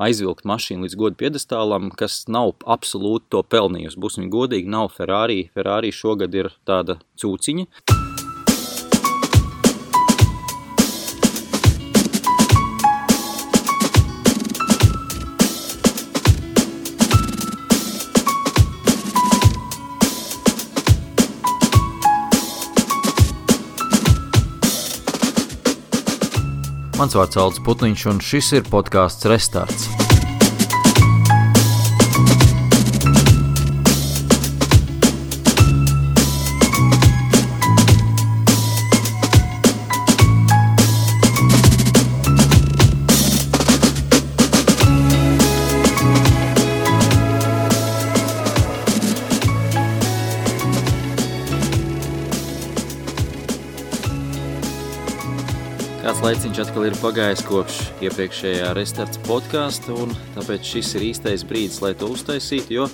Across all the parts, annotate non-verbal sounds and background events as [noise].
aizvilkt mašīnu līdz godu piedestālam, kas nav absolūti to pelnījusi. Būsim godīgi, nav Ferrari. Ferrari šogad ir tāda cūciņa. Mans vārds Alts Putniņš, un šis ir podkāsts Restarts. Laiciņš atkal ir pagājis kopš iepriekšējā restarts podkāsta, un tāpēc šis ir īstais brīdis, lai to uztaisītu, jo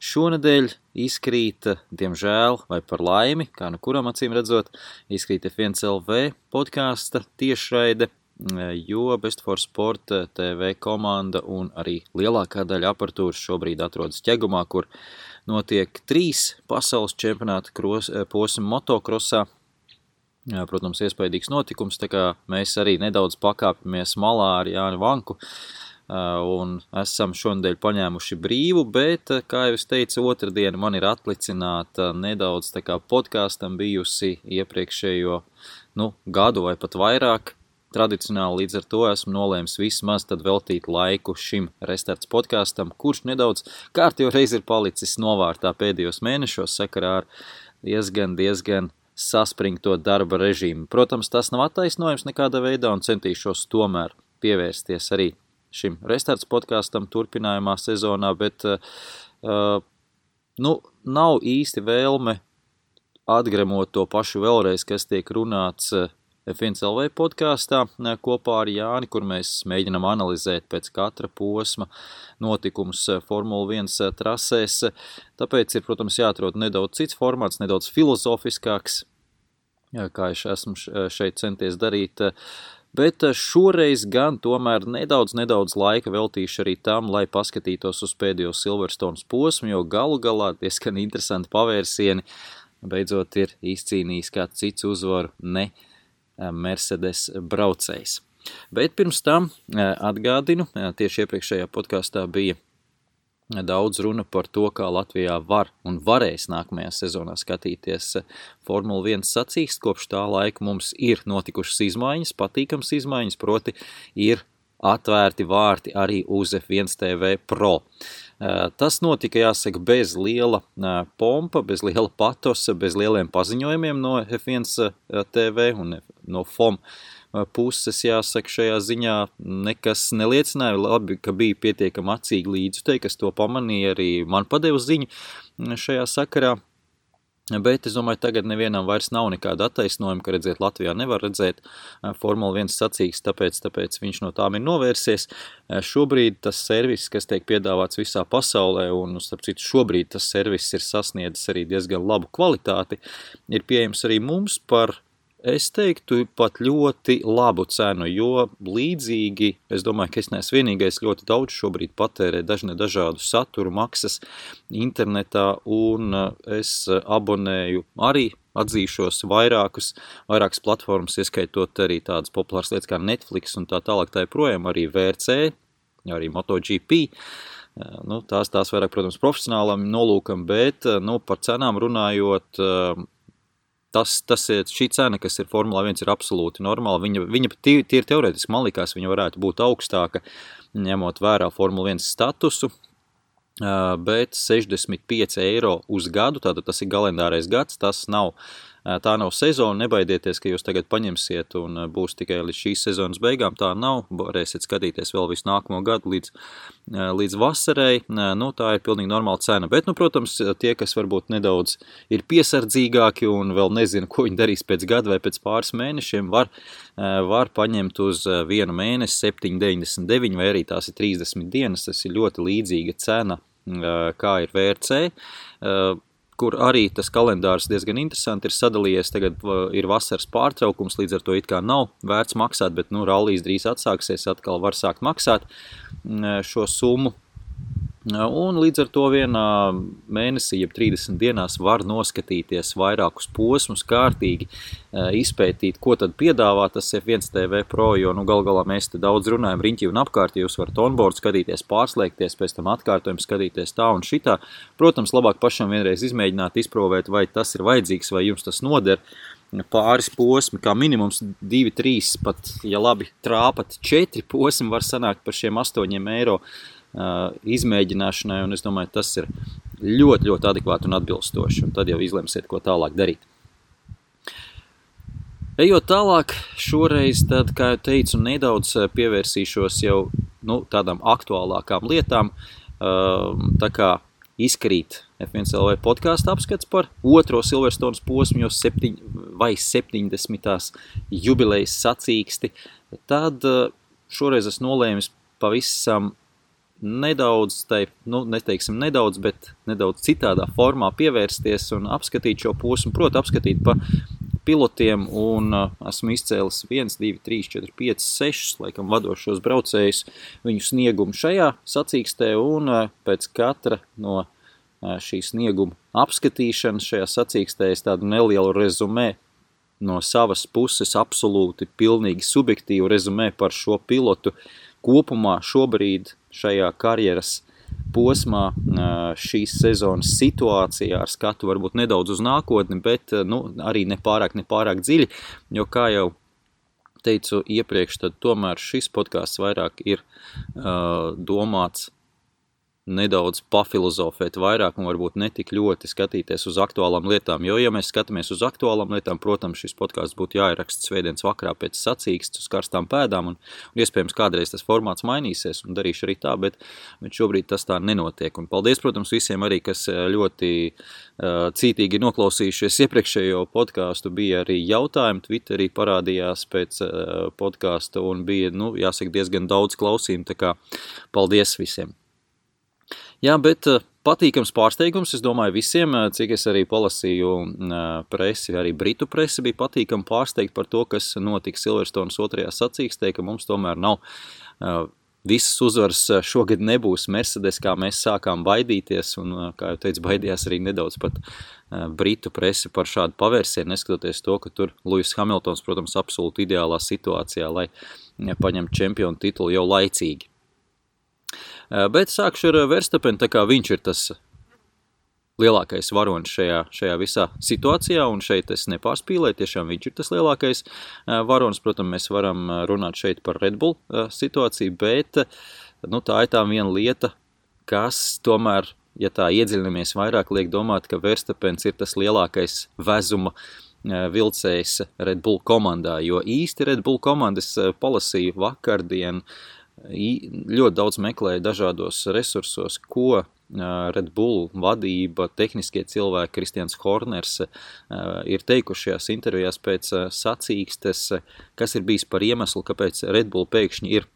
šonadēļ izkrīt, diemžēl, vai par laimi, kā nu kuram acīm redzot, izkrīt F1LV podkāsta tiešraide, jo Best for Sport TV komanda un arī lielākā daļa aparatūras šobrīd atrodas ķegumā, kur notiek trīs pasaules čempionāta posma motokrosā, protams, iespaidīgs notikums, tā kā mēs arī nedaudz pakāpjamies malā ar Jāni Vanku un esam šonadēļ paņēmuši brīvu, bet, kā jau es teicu, otrdiena man ir atlicināta nedaudz tā kā podkāstam bijusi iepriekšējo, nu, gadu vai pat vairāk. Tradicionāli līdz ar to esmu nolēmis vismaz tad veltīt laiku šim restarts podkāstam, kurš nedaudz kārtīgi reiz ir palicis novārtā pēdējos mēnešos sakarā ar diezgan, diezgan saspringto darba režīmu. Protams, tas nav attaisnojums nekādā veidā un centīšos tomēr pievērsties arī šim restarts podkāstam turpinājumā sezonā, bet uh, nu, nav īsti vēlme atgremot to pašu vēlreiz, kas tiek runāts uh, F1LV podkāstā kopā ar Jāni, kur mēs mēģinam analizēt pēc katra posma notikumus Formula 1 trasēs. Tāpēc ir, protams, jāatrod nedaudz cits formāts, nedaudz filozofiskāks, kā es esmu šeit centies darīt. Bet šoreiz gan tomēr nedaudz, nedaudz laika veltīšu arī tam, lai paskatītos uz pēdējo Silverstone posmu, jo galu galā diezgan interesanti pavērsieni beidzot ir izcīnījis kāds cits uzvaru, ne Mercedes braucējs. Bet pirms tam eh, atgādinu, eh, tieši iepriekšējā podkāstā bija daudz runa par to, kā Latvijā var un varēs nākamajā sezonā skatīties Formula 1 sacīkst. Kopš tā laika mums ir notikušas izmaiņas, patīkams izmaiņas, proti ir atvērti vārti arī uz F1 TV Pro. Tas notika, jāsaka, bez liela pompa, bez liela patosa, bez lieliem paziņojumiem no F1 TV un no FOM puses, jāsaka, šajā ziņā nekas neliecināja. Labi, ka bija pietiekami acīgi līdzutēji, kas to pamanīja, arī man padeva ziņu šajā sakarā. Bet es domāju, tagad nevienam vairs nav nekāda attaisnojuma, ka redziet, Latvijā nevar redzēt Formula 1 sacīks, tāpēc, tāpēc viņš no tām ir novērsies. Šobrīd tas servis, kas tiek piedāvāts visā pasaulē, un starp citu šobrīd tas servis ir sasniedzis arī diezgan labu kvalitāti, ir pieejams arī mums par Es teiktu pat ļoti labu cenu, jo līdzīgi, es domāju, ka es neesmu vienīgais ļoti daudz šobrīd patērē dažne dažādu saturu maksas internetā, un eh, es abonēju arī atzīšos vairākus, vairākas platformas, ieskaitot arī tādas populāras lietas kā Netflix un tā tālāk tā joprojām arī VRC, arī MotoGP. Eh, nu, tās, tās vairāk, protams, profesionālam nolūkam, bet eh, nu, par cenām runājot, tas, tas ir šī cena, kas ir Formula 1, ir absolūti normāla. Viņa, viņa tīri teorētiski man likās, viņa varētu būt augstāka, ņemot vērā Formula 1 statusu, bet 65 eiro uz gadu, tātad tas ir kalendārais gads, tas nav uh, Tā nav sezona, nebaidieties, ka jūs tagad paņemsiet un būs tikai līdz šīs sezonas beigām. Tā nav, varēsiet skatīties vēl visu nākamo gadu līdz, līdz vasarai. Nu, tā ir pilnīgi normāla cena. Bet, nu, protams, tie, kas varbūt nedaudz ir piesardzīgāki un vēl nezina, ko viņi darīs pēc gada vai pēc pāris mēnešiem, var, var paņemt uz vienu mēnesi 7,99 vai arī tās ir 30 dienas. Tas ir ļoti līdzīga cena, kā ir VRC kur arī tas kalendārs diezgan interesanti ir sadalījies. Tagad ir vasaras pārtraukums, līdz ar to it kā nav vērts maksāt, bet nu, rallijas drīz atsāksies, atkal var sākt maksāt šo summu. Un līdz ar to vienā mēnesī, jeb 30 dienās, var noskatīties vairākus posmus, kārtīgi izpētīt, ko tad piedāvā tas F1 TV Pro. Jo nu, gal galā mēs te daudz runājam riņķī un apkārt. Jūs varat onboard skatīties, pārslēgties, pēc tam atkārtojumu skatīties tā un šitā. Protams, labāk pašam vienreiz izmēģināt, izprovēt, vai tas ir vajadzīgs, vai jums tas noder pāris posmi, kā minimums 2, 3, pat, ja labi trāpat, 4 posmi var sanākt par šiem 8 eiro izmēģināšanai, un es domāju, tas ir ļoti, ļoti adekvāti un atbilstoši, un tad jau izlemsiet, ko tālāk darīt. Ejot tālāk, šoreiz, tad, kā jau teicu, nedaudz pievērsīšos jau nu, tādām aktuālākām lietām, tā kā izkrīt F1LV podkāstu apskats par otro Silverstones posmu, jau septiņ, vai 70. jubilejas sacīksti, tad šoreiz es nolēmis pavisam nedaudz, tai, nu, neteiksim nedaudz, bet nedaudz citādā formā pievērsties un apskatīt šo posmu, proti apskatīt pa pilotiem un uh, esmu izcēlis 1, 2, 3, 4, 5, 6, laikam vadošos braucējus, viņu sniegumu šajā sacīkstē un uh, pēc katra no uh, šī snieguma apskatīšanas šajā sacīkstē es tādu nelielu rezumē no savas puses absolūti pilnīgi subjektīvu rezumē par šo pilotu kopumā šobrīd šajā karjeras posmā, šīs sezonas situācijā ar skatu varbūt nedaudz uz nākotni, bet nu, arī nepārāk, nepārāk dziļi, jo kā jau teicu iepriekš, tad tomēr šis podkāsts vairāk ir uh, domāts nedaudz pafilozofēt vairāk un varbūt netik ļoti skatīties uz aktuālām lietām. Jo, ja mēs skatāmies uz aktuālām lietām, protams, šis podkāsts būtu jāieraksta svētdienas vakarā pēc sacīkstes uz karstām pēdām, un, un iespējams kādreiz tas formāts mainīsies, un darīšu arī tā, bet, bet šobrīd tas tā nenotiek. Un paldies, protams, visiem arī, kas eh, ļoti uh, cītīgi noklausījušies iepriekšējo podkāstu. Bija arī jautājumi, Twitterī parādījās pēc uh, podkāsta, un bija, nu, jāsaka, diezgan daudz klausījumu, tā kā paldies visiem! Jā, bet eh, patīkams pārsteigums, es domāju, visiem, eh, cik es arī palasīju eh, presi, arī britu presi bija patīkami pārsteigt par to, kas notika Silverstonas otrajā sacīkstē, ka mums tomēr nav visas uzvaras šogad nebūs Mercedes, kā mēs sākām baidīties, un, kā jau teicu, baidījās arī nedaudz pat britu presi par šādu pavērsienu, neskatoties to, ka tur Lewis Hamiltons, protams, absolūti ideālā situācijā, lai paņemtu čempionu titulu jau laicīgi. Eh, bet sākšu ar eh, Verstapenu, tā kā viņš ir tas lielākais varonis šajā, šajā visā situācijā, un šeit es nepārspīlēju, tiešām viņš ir tas lielākais eh, varonis. Protams, mēs varam runāt šeit par Red Bull situāciju, bet nu, tā ir tā viena lieta, kas tomēr, ja tā iedziļinamies vairāk, liek domāt, ka Verstapens ir tas lielākais vezuma vilcējs Red Bull komandā, jo īsti Red Bull komandas palasīju vakardien uh, ļoti daudz meklēju dažādos resursos, ko Red Bull vadība, tehniskie cilvēki, Kristians Horners ir teikuši šajās intervijās pēc sacīkstes, kas ir bijis par iemeslu, kāpēc Red Bull pēkšņi ir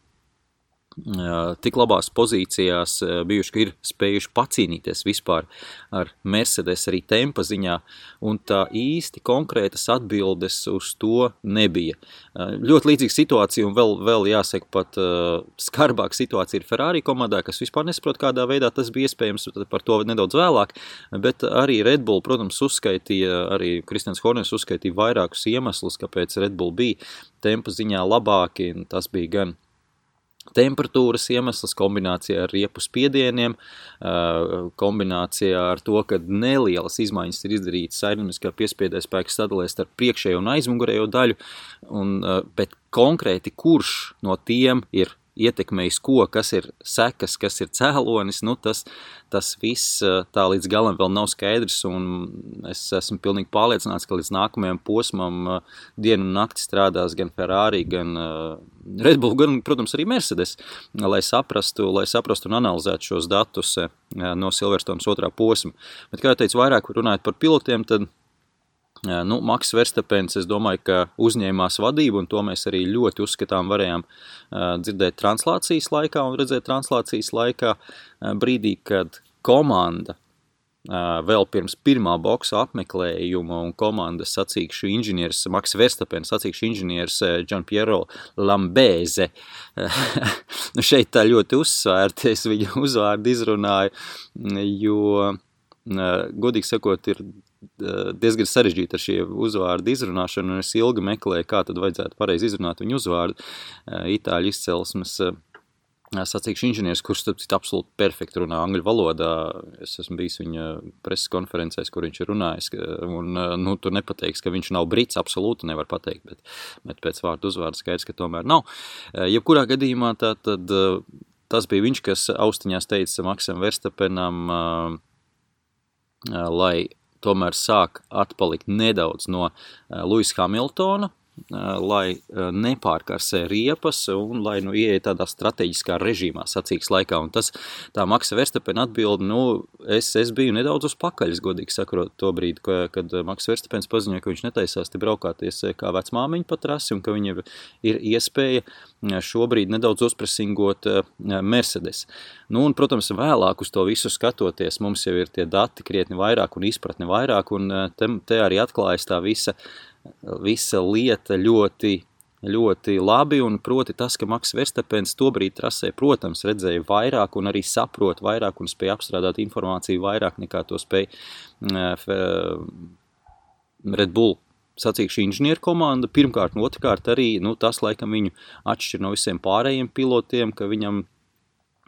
tik labās pozīcijās bijuši, ka ir spējuši pacīnīties vispār ar Mercedes arī tempa ziņā, un tā īsti konkrētas atbildes uz to nebija. Ļoti līdzīga situācija, un vēl, vēl jāsaka pat skarbāka situācija ir Ferrari komandā, kas vispār nesaprot, kādā veidā tas bija iespējams, par to nedaudz vēlāk, bet arī Red Bull, protams, uzskaitīja, arī Kristians Horners uzskaitīja vairākus iemeslus, kāpēc Red Bull bija tempa ziņā labāki, tas bija gan temperatūras iemesls, kombinācijā ar riepu spiedieniem, kombinācijā ar to, ka nelielas izmaiņas ir izdarītas aerodinamiskā piespiedē spēka sadalē starp priekšējo un aizmugurējo daļu, un, bet konkrēti kurš no tiem ir ietekmējis ko, kas ir sekas, kas ir cēlonis, nu tas, tas viss tā līdz galam vēl nav skaidrs, un es esmu pilnīgi pārliecināts, ka līdz nākamajam posmam dienu un nakti strādās gan Ferrari, gan Red Bull, gan, protams, arī Mercedes, lai saprastu, lai saprastu un analizētu šos datus no Silverstonas otrā posma. Bet, kā jau teicu, vairāk runājot par pilotiem, tad Nu, Maks Verstapens, es domāju, ka uzņēmās vadību, un to mēs arī ļoti uzskatām varējām dzirdēt translācijas laikā un redzēt translācijas laikā brīdī, kad komanda vēl pirms pirmā boxa apmeklējuma un komandas sacīkšu inženieris Maks Verstapens, sacīkšu inženieris Gianpiero Lambēze. [laughs] nu šeit tā ļoti uzsvērti, es viņu [laughs] uzvārdu izrunāju, jo, godīgi sakot, ir diezgan sarežģīti ar šie uzvārdu izrunāšanu, un es ilgi meklēju, kā tad vajadzētu pareizi izrunāt viņu uzvārdu. Itāļu izcelsmes sacīkšu inženieris, kurš, starp citu, absolūti perfekti runā angļu valodā. Es esmu bijis viņa preses konferencēs, kur viņš ir runājis, un, nu, tur nepateiks, ka viņš nav brits, absolūti nevar pateikt, bet, bet pēc vārdu uzvārdu skaidrs, ka tomēr nav. Jebkurā gadījumā tā tad tas bija viņš, kas austiņās teica Maksam Verstapenam, lai tomēr sāk atpalikt nedaudz no Luisa Hamiltona, lai nepārkarsē riepas un lai nu ieeja tādā strateģiskā režīmā sacīks laikā. Un tas, tā Maksa Verstapena atbildi, nu, es, es biju nedaudz uz pakaļas, godīgi sakrot, to brīdi, ka, kad Maksa Verstapens paziņoja, ka viņš netaisās te braukāties kā vecmāmiņa pa trasi un ka viņam ir iespēja šobrīd nedaudz uzpresingot Mercedes. Nu, un, protams, vēlāk uz to visu skatoties, mums jau ir tie dati krietni vairāk un izpratni vairāk, un te, te arī atklājas tā visa visa lieta ļoti, ļoti labi, un proti tas, ka Maks Verstapens tobrīd trasē, protams, redzēja vairāk un arī saprot vairāk un spēja apstrādāt informāciju vairāk nekā to spēja Red Bull. Sacīkšu inženieru komanda, pirmkārt, un otrkārt arī, nu, tas laikam viņu atšķir no visiem pārējiem pilotiem, ka viņam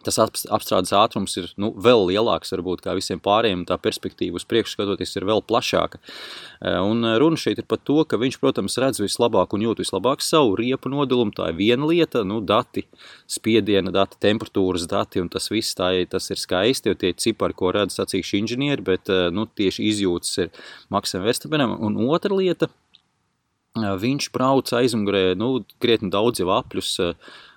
tas apstrādes ātrums ir nu, vēl lielāks, varbūt kā visiem pārējiem, tā perspektīva uz priekšu skatoties ir vēl plašāka. Eh, un runa šeit ir par to, ka viņš, protams, redz vislabāk un jūt vislabāk savu riepu nodalumu. Tā ir viena lieta, nu, dati, spiediena dati, temperatūras dati, un tas viss tā, tas ir skaisti, tie cipari, ko redz sacīkšu inženieri, bet eh, nu, tieši izjūtas ir Maksam Verstapenam. Un otra lieta, eh, viņš brauc aizmugurē, nu, krietni daudz jau apļus,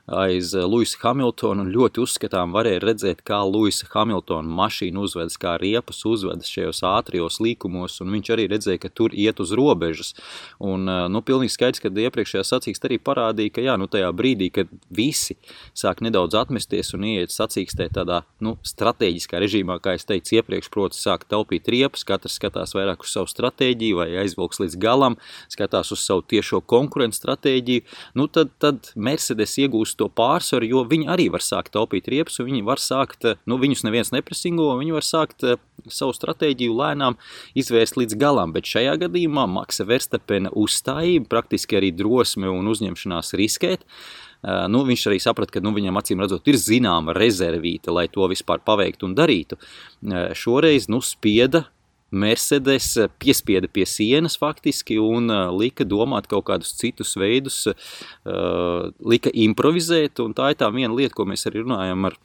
aiz eh, Luisa Hamiltona ļoti uzskatām varēja redzēt, kā Luisa Hamiltona mašīna uzvedas, kā riepas uzvedas šajos ātrijos līkumos, un viņš arī redzēja, ka tur iet uz robežas. Un, eh, nu, pilnīgi skaidrs, ka iepriekšējā sacīkstē arī parādīja, ka jā, nu, tajā brīdī, kad visi sāk nedaudz atmesties un ieiet sacīkstē tādā, nu, strateģiskā režīmā, kā es teicu iepriekš, proti sāk taupīt riepas, katrs skatās vairāk uz savu stratēģiju vai aizvilks līdz galam, skatās uz savu tiešo konkurentu stratēģiju, nu, tad, tad Mercedes iegūst uz to pārsvaru, jo viņi arī var sākt taupīt riepas, un viņi var sākt, nu, viņus neviens nepresingo, viņi var sākt eh, savu stratēģiju lēnām izvērst līdz galam, bet šajā gadījumā Maksa Verstapena uzstājība, praktiski arī drosme un uzņemšanās riskēt, eh, nu, viņš arī saprata, ka nu, viņam acīm redzot ir zināma rezervīte, lai to vispār paveiktu un darītu. Eh, šoreiz nu, spieda Mercedes piespieda pie sienas faktiski un uh, lika domāt kaut kādus citus veidus, uh, lika improvizēt, tā ir tā viena lieta, ko mēs arī runājam ar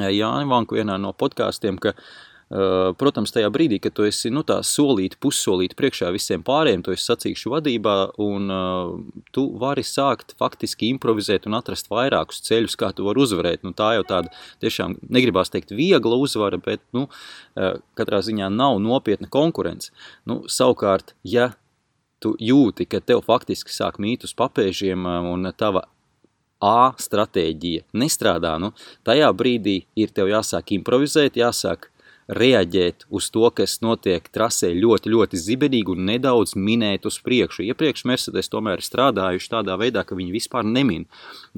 Jāni Vanku vienā no podkāstiem, ka uh, Eh, protams, tajā brīdī, kad tu esi nu, solīti, pussolīti priekšā visiem pārējiem, tu esi sacīkšu vadībā, un uh, tu vari sākt faktiski improvizēt un atrast vairākus ceļus, kā tu vari uzvarēt. Nu, tā jau tāda tiešām negribās teikt viegla uzvara, bet nu, uh, katrā ziņā nav nopietna konkurence. Nu, savukārt, ja tu jūti, ka tev faktiski sāk mīt uz papēžiem un tava A stratēģija nestrādā, nu, tajā brīdī ir tev jāsāk improvizēt, jāsāk reaģēt uz to, kas notiek trasē ļoti, ļoti zibenīgi un nedaudz minēt uz priekšu. Iepriekš Mercedes tomēr ir strādājuši tādā veidā, ka viņi vispār nemin.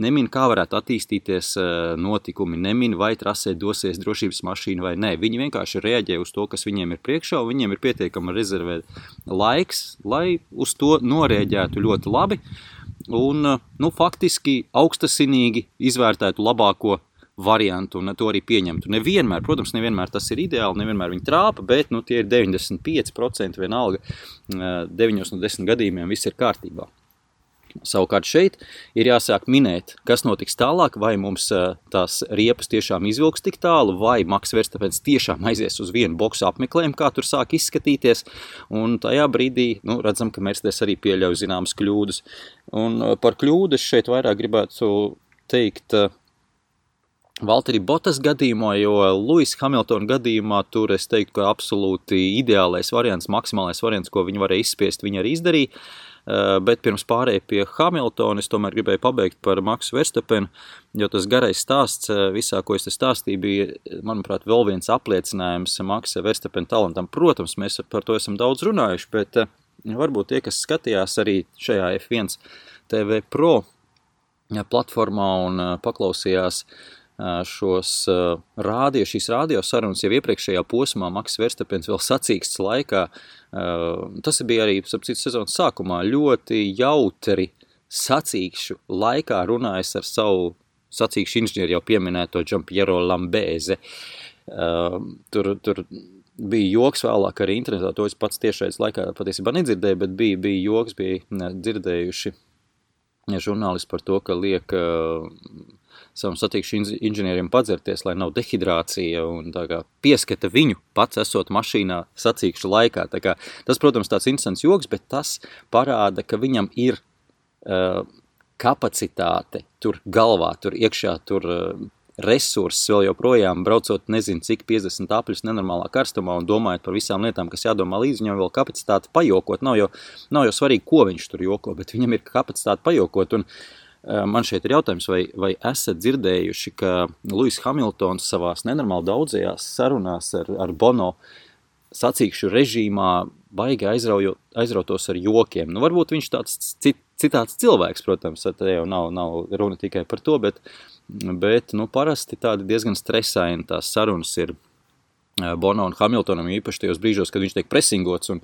Nemin, kā varētu attīstīties eh, notikumi, nemin, vai trasē dosies drošības mašīna vai nē. Viņi vienkārši reaģē uz to, kas viņiem ir priekšā, un viņiem ir pietiekama rezervē laiks, lai uz to norēģētu ļoti labi un, eh, nu, faktiski augstasinīgi izvērtētu labāko variantu un to arī pieņemtu. Nevienmēr, protams, nevienmēr tas ir ideāli, nevienmēr viņi trāpa, bet nu, tie ir 95% vienalga. 9 no 10 gadījumiem viss ir kārtībā. Savukārt šeit ir jāsāk minēt, kas notiks tālāk, vai mums tās riepas tiešām izvilks tik tālu, vai Maks Verstapens tiešām aizies uz vienu boksu apmeklējumu, kā tur sāk izskatīties, un tajā brīdī, nu, redzam, ka Mercedes arī pieļauj zināmas kļūdas. Un par kļūdas šeit vairāk gribētu teikt, Valtteri Botas gadījumā, jo Luisa Hamiltona gadījumā tur es teiktu, ka absolūti ideālais variants, maksimālais variants, ko viņi varēja izspiest, viņi arī izdarīja. bet pirms pārējai pie Hamiltona es tomēr gribēju pabeigt par Maksu Verstapenu, jo tas garais stāsts visā, ko es te stāstīju, bija, manuprāt, vēl viens apliecinājums Maksa Verstapena talantam. Protams, mēs par to esam daudz runājuši, bet varbūt tie, kas skatījās arī šajā F1 TV Pro platformā un paklausījās šos rādio, šīs rādio sarunas jau iepriekšējā posmā, Maks Verstapens vēl sacīksts laikā, tas bija arī, ap citu sezonas sākumā, ļoti jautri sacīkšu laikā runājis ar savu sacīkšu inženieri jau pieminēto Giampiero Lambēze. Tur, tur bija joks vēlāk arī internetā, to es pats tiešais laikā patiesībā nedzirdēju, bet bija, bija joks, bija dzirdējuši žurnālisti par to, ka liek uh, savam satikšu inženieriem padzerties, lai nav dehidrācija un pieskata viņu pats esot mašīnā sacīkšu laikā. Tā kā, tas, protams, tāds interesants joks, bet tas parāda, ka viņam ir uh, kapacitāte tur galvā, tur iekšā, tur uh, resursus vēl joprojām, braucot nezinu cik 50 apļus nenormālā karstumā un domājot par visām lietām, kas jādomā līdzi, viņam vēl kapacitāte pajokot. Nav jau, nav jau svarīgi, ko viņš tur joko, bet viņam ir kapacitāte pajokot. Un, uh, man šeit ir jautājums, vai, vai esat dzirdējuši, ka Lewis Hamiltons savās nenormāli daudzajās sarunās ar, ar Bono sacīkšu režīmā baigi aizraujo, aizrautos ar jokiem. Nu, varbūt viņš tāds cit, citāds cilvēks, protams, te jau nav, nav runa tikai par to, bet bet nu, parasti tādi diezgan stresaini tās sarunas ir Bono un Hamiltonam, īpaši tajos brīžos, kad viņš tiek presingots un,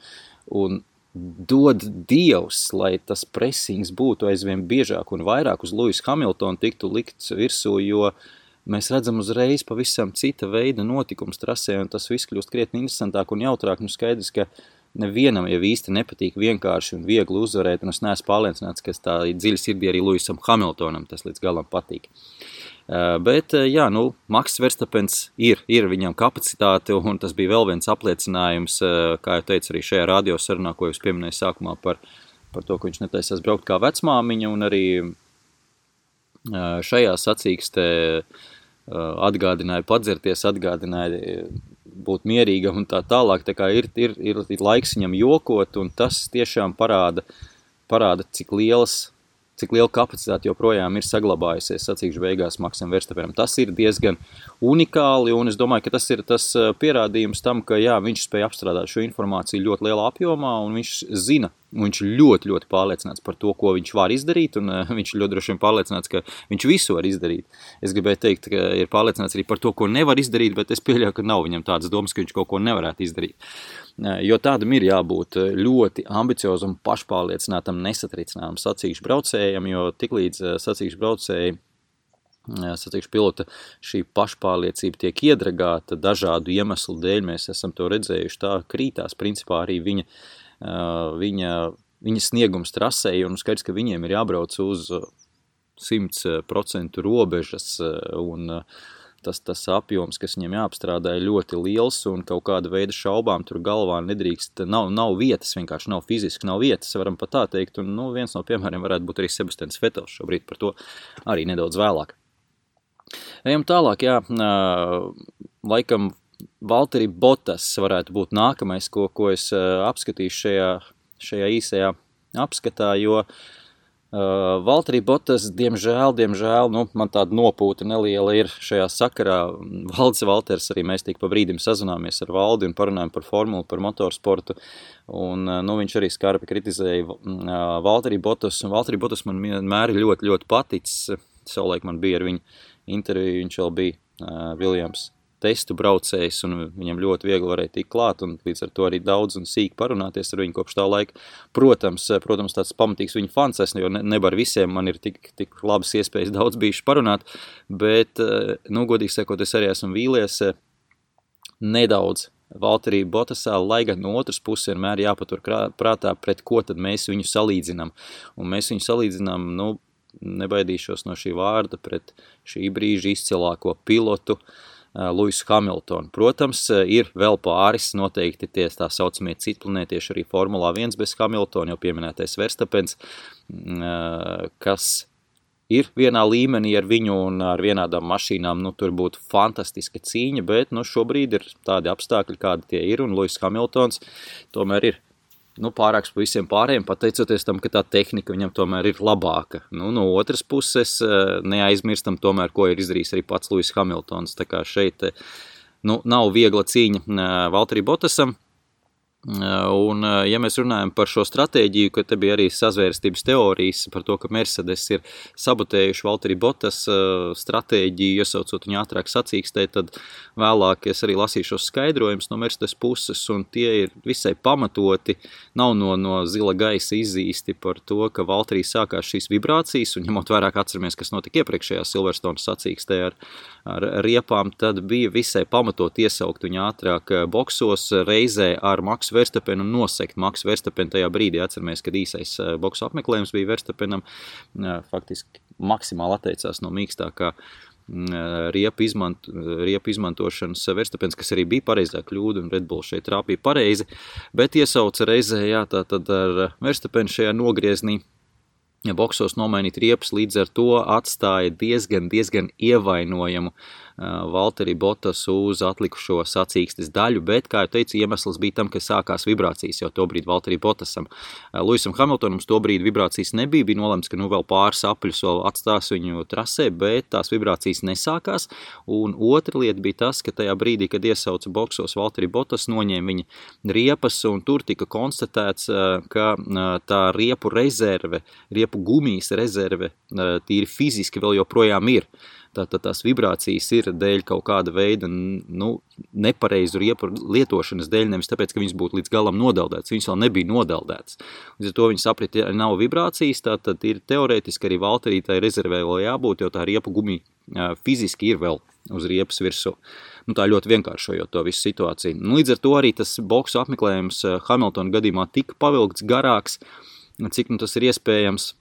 un dod Dievs, lai tas presings būtu aizvien biežāk un vairāk uz Lewis Hamiltonu tiktu likts virsū, jo mēs redzam uzreiz pavisam cita veida notikums trasē, un tas viss kļūst krietni interesantāk un jautrāk. Nu skaidrs, ka nevienam jau īsti nepatīk vienkārši un viegli uzvarēt, un es neesmu pārliecināts, ka tā dziļi sirdī arī Luisam Hamiltonam tas līdz galam patīk. Uh, bet, uh, jā, nu, Maks Verstapens ir, ir viņam kapacitāte, un tas bija vēl viens apliecinājums, uh, kā jau teicu arī šajā radiosarunā, ko jūs pieminēju sākumā par, par to, ka viņš netaisās braukt kā vecmāmiņa, un arī šajā sacīkstē atgādināja padzerties, atgādināja būt mierīgam un tā tālāk. Tā kā ir, ir, ir laiks viņam jokot, un tas tiešām parāda, parāda cik lielas cik liela kapacitāte joprojām ir saglabājusies sacīkšu beigās Maksam Verstapenam. Tas ir diezgan unikāli, un es domāju, ka tas ir tas pierādījums tam, ka jā, viņš spēja apstrādāt šo informāciju ļoti lielā apjomā, un viņš zina, Viņš ļoti, ļoti pārliecināts par to, ko viņš var izdarīt, un uh, [laughs] viņš ļoti droši vien pārliecināts, ka viņš visu var izdarīt. Es gribēju teikt, ka ir pārliecināts arī par to, ko nevar izdarīt, bet es pieļauju, ka nav viņam tādas domas, ka viņš kaut ko nevarētu izdarīt. Uh, jo tādam ir jābūt ļoti ambiciozam, pašpārliecinātam, nesatricinātam sacīkšu braucējam, jo tiklīdz uh, sacīkšu braucēji sacīkšu pilota šī pašpārliecība tiek iedragāta dažādu iemeslu dēļ, mēs esam to redzējuši, tā krītās principā arī viņa uh, viņa, viņa sniegums trasē, un skaidrs, ka viņiem ir jābrauc uz 100% robežas, un tas, tas apjoms, kas viņiem jāapstrādā, ir ļoti liels, un kaut kāda veida šaubām tur galvā nedrīkst, nav, nav vietas, vienkārši nav fiziski, nav vietas, varam pat tā teikt, un nu, viens no piemēriem varētu būt arī Sebastians Vetels šobrīd par to arī nedaudz vēlāk. Ejam tālāk, jā, laikam Valtteri Botas varētu būt nākamais, ko, ko es apskatīšu šajā, šajā īsajā apskatā, jo uh, Valtteri Botas, diemžēl, diemžēl, nu, man tāda nopūta neliela ir šajā sakarā. Valds Valters arī mēs tik pa brīdim sazināmies ar Valdi un parunājam par formulu, par motorsportu, un, uh, nu, viņš arī skarbi kritizēja uh, Valtteri Botas, un Valtteri Botas man vienmēr ļoti, ļoti paticis, savulaik man bija ar viņu interviju, viņš vēl bija uh, Viljams testu braucējs, un viņam ļoti viegli varēja tikt klāt, un līdz ar to arī daudz un sīk parunāties ar viņu kopš tā laika. Protams, protams tāds pamatīgs viņa fans, es, jo ne, ne ar visiem man ir tik, tik labas iespējas daudz bijuši parunāt, bet, nu, godīgi sakot, es arī esmu vīlies nedaudz Valterī Botasā, lai gan no otras puses vienmēr jāpatur prātā, pret ko tad mēs viņu salīdzinām. Un mēs viņu salīdzinām, nu, nebaidīšos no šī vārda, pret šī brīža izcilāko pilotu, uh, Luisu Hamiltonu. Protams, ir vēl pāris noteikti tie tā saucamie citplanētieši arī Formulā 1 bez Hamiltona, jau pieminētais Verstapens, kas ir vienā līmenī ar viņu un ar vienādām mašīnām, nu, tur būtu fantastiska cīņa, bet, nu, šobrīd ir tādi apstākļi, kādi tie ir, un Luis Hamiltons tomēr ir nu, pārāks par visiem pārējiem, pateicoties tam, ka tā tehnika viņam tomēr ir labāka. Nu, no otras puses, neaizmirstam tomēr, ko ir izdarījis arī pats Lewis Hamiltons. Tā kā šeit nu, nav viegla cīņa Valtteri Botasam. Un, ja mēs runājam par šo stratēģiju, ka te bija arī sazvērstības teorijas par to, ka Mercedes ir sabotējuši Valtteri Bottas stratēģiju, iesaucot viņu ātrāk sacīkstē, tad vēlāk es arī lasīju šos skaidrojumus no Mercedes puses, un tie ir visai pamatoti, nav no, no zila gaisa izzīsti par to, ka Valtterī sākās šīs vibrācijas, un ņemot vairāk atceramies, kas notika iepriekšējā Silverstone sacīkstē ar, ar riepām, tad bija visai pamatot iesaukt viņu ātrāk boksos reizē ar Maksu Maksu Verstapenu un nosekt Maksu Verstapenu tajā brīdī. Atceramies, kad īsais eh, boksu apmeklējums bija Verstapenam, eh, faktiski maksimāli atteicās no mīkstākā mm, eh, riepu, izmant, riepu izmantošanas Verstapens, kas arī bija pareizā kļūda, un Red Bull šeit trāpīja pareizi, bet iesauca reizē, jā, tā tad ar Verstapenu šajā nogrieznī ja boksos nomainīt riepas, līdz ar to atstāja diezgan, diezgan ievainojamu uh, Valtteri Botas uz atlikušo sacīkstes daļu, bet, kā jau teicu, iemesls bija tam, ka sākās vibrācijas jau to brīdi Valtteri Botasam. Luisam Hamiltonam to brīdi vibrācijas nebija, bija nolemts, ka nu vēl pāris apļus vēl atstās viņu trasē, bet tās vibrācijas nesākās, un otra lieta bija tas, ka tajā brīdī, kad iesauca boksos Valtteri Botas, noņēma viņa riepas, un tur tika konstatēts, ka tā riepu rezerve, riepu gumijas rezerve tīri fiziski vēl joprojām ir. Tātad tās vibrācijas ir dēļ kaut kāda veida nu, nepareizu lietošanas dēļ, nevis tāpēc, ka viņas būtu līdz galam nodeldētas. Viņas vēl nebija nodeldētas. Līdz ar to viņi saprat, ja nav vibrācijas, tad ir teorētiski arī valterītai rezervē vēl jābūt, jo tā riepu gumija fiziski ir vēl uz riepas virsū. Nu, tā ļoti vienkāršojot to visu situāciju. Nu, līdz ar to arī tas boksu apmeklējums Hamiltona gadījumā tika pavilgts garāks, cik nu tas ir iespējams.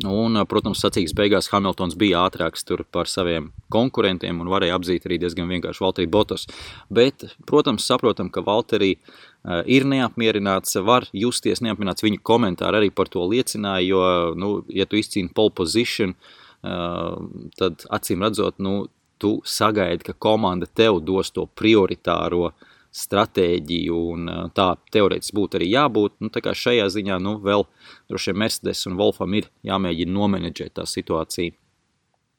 Un, protams, sacīks beigās Hamiltons bija ātrāks par saviem konkurentiem un varēja apzīt arī diezgan vienkārši Valtteri Botas. Bet, protams, saprotam, ka Valtteri ir neapmierināts, var justies neapmierināts. Viņa komentāri arī par to liecināja, jo, nu, ja tu izcīni pole position, tad acīm redzot, nu, tu sagaidi, ka komanda tev dos to prioritāro uh, stratēģiju, un tā teorētiski būtu arī jābūt. Nu, šajā ziņā nu, vēl droši vien Mercedes un Wolfam ir jāmēģina nomenedžēt tā situācija.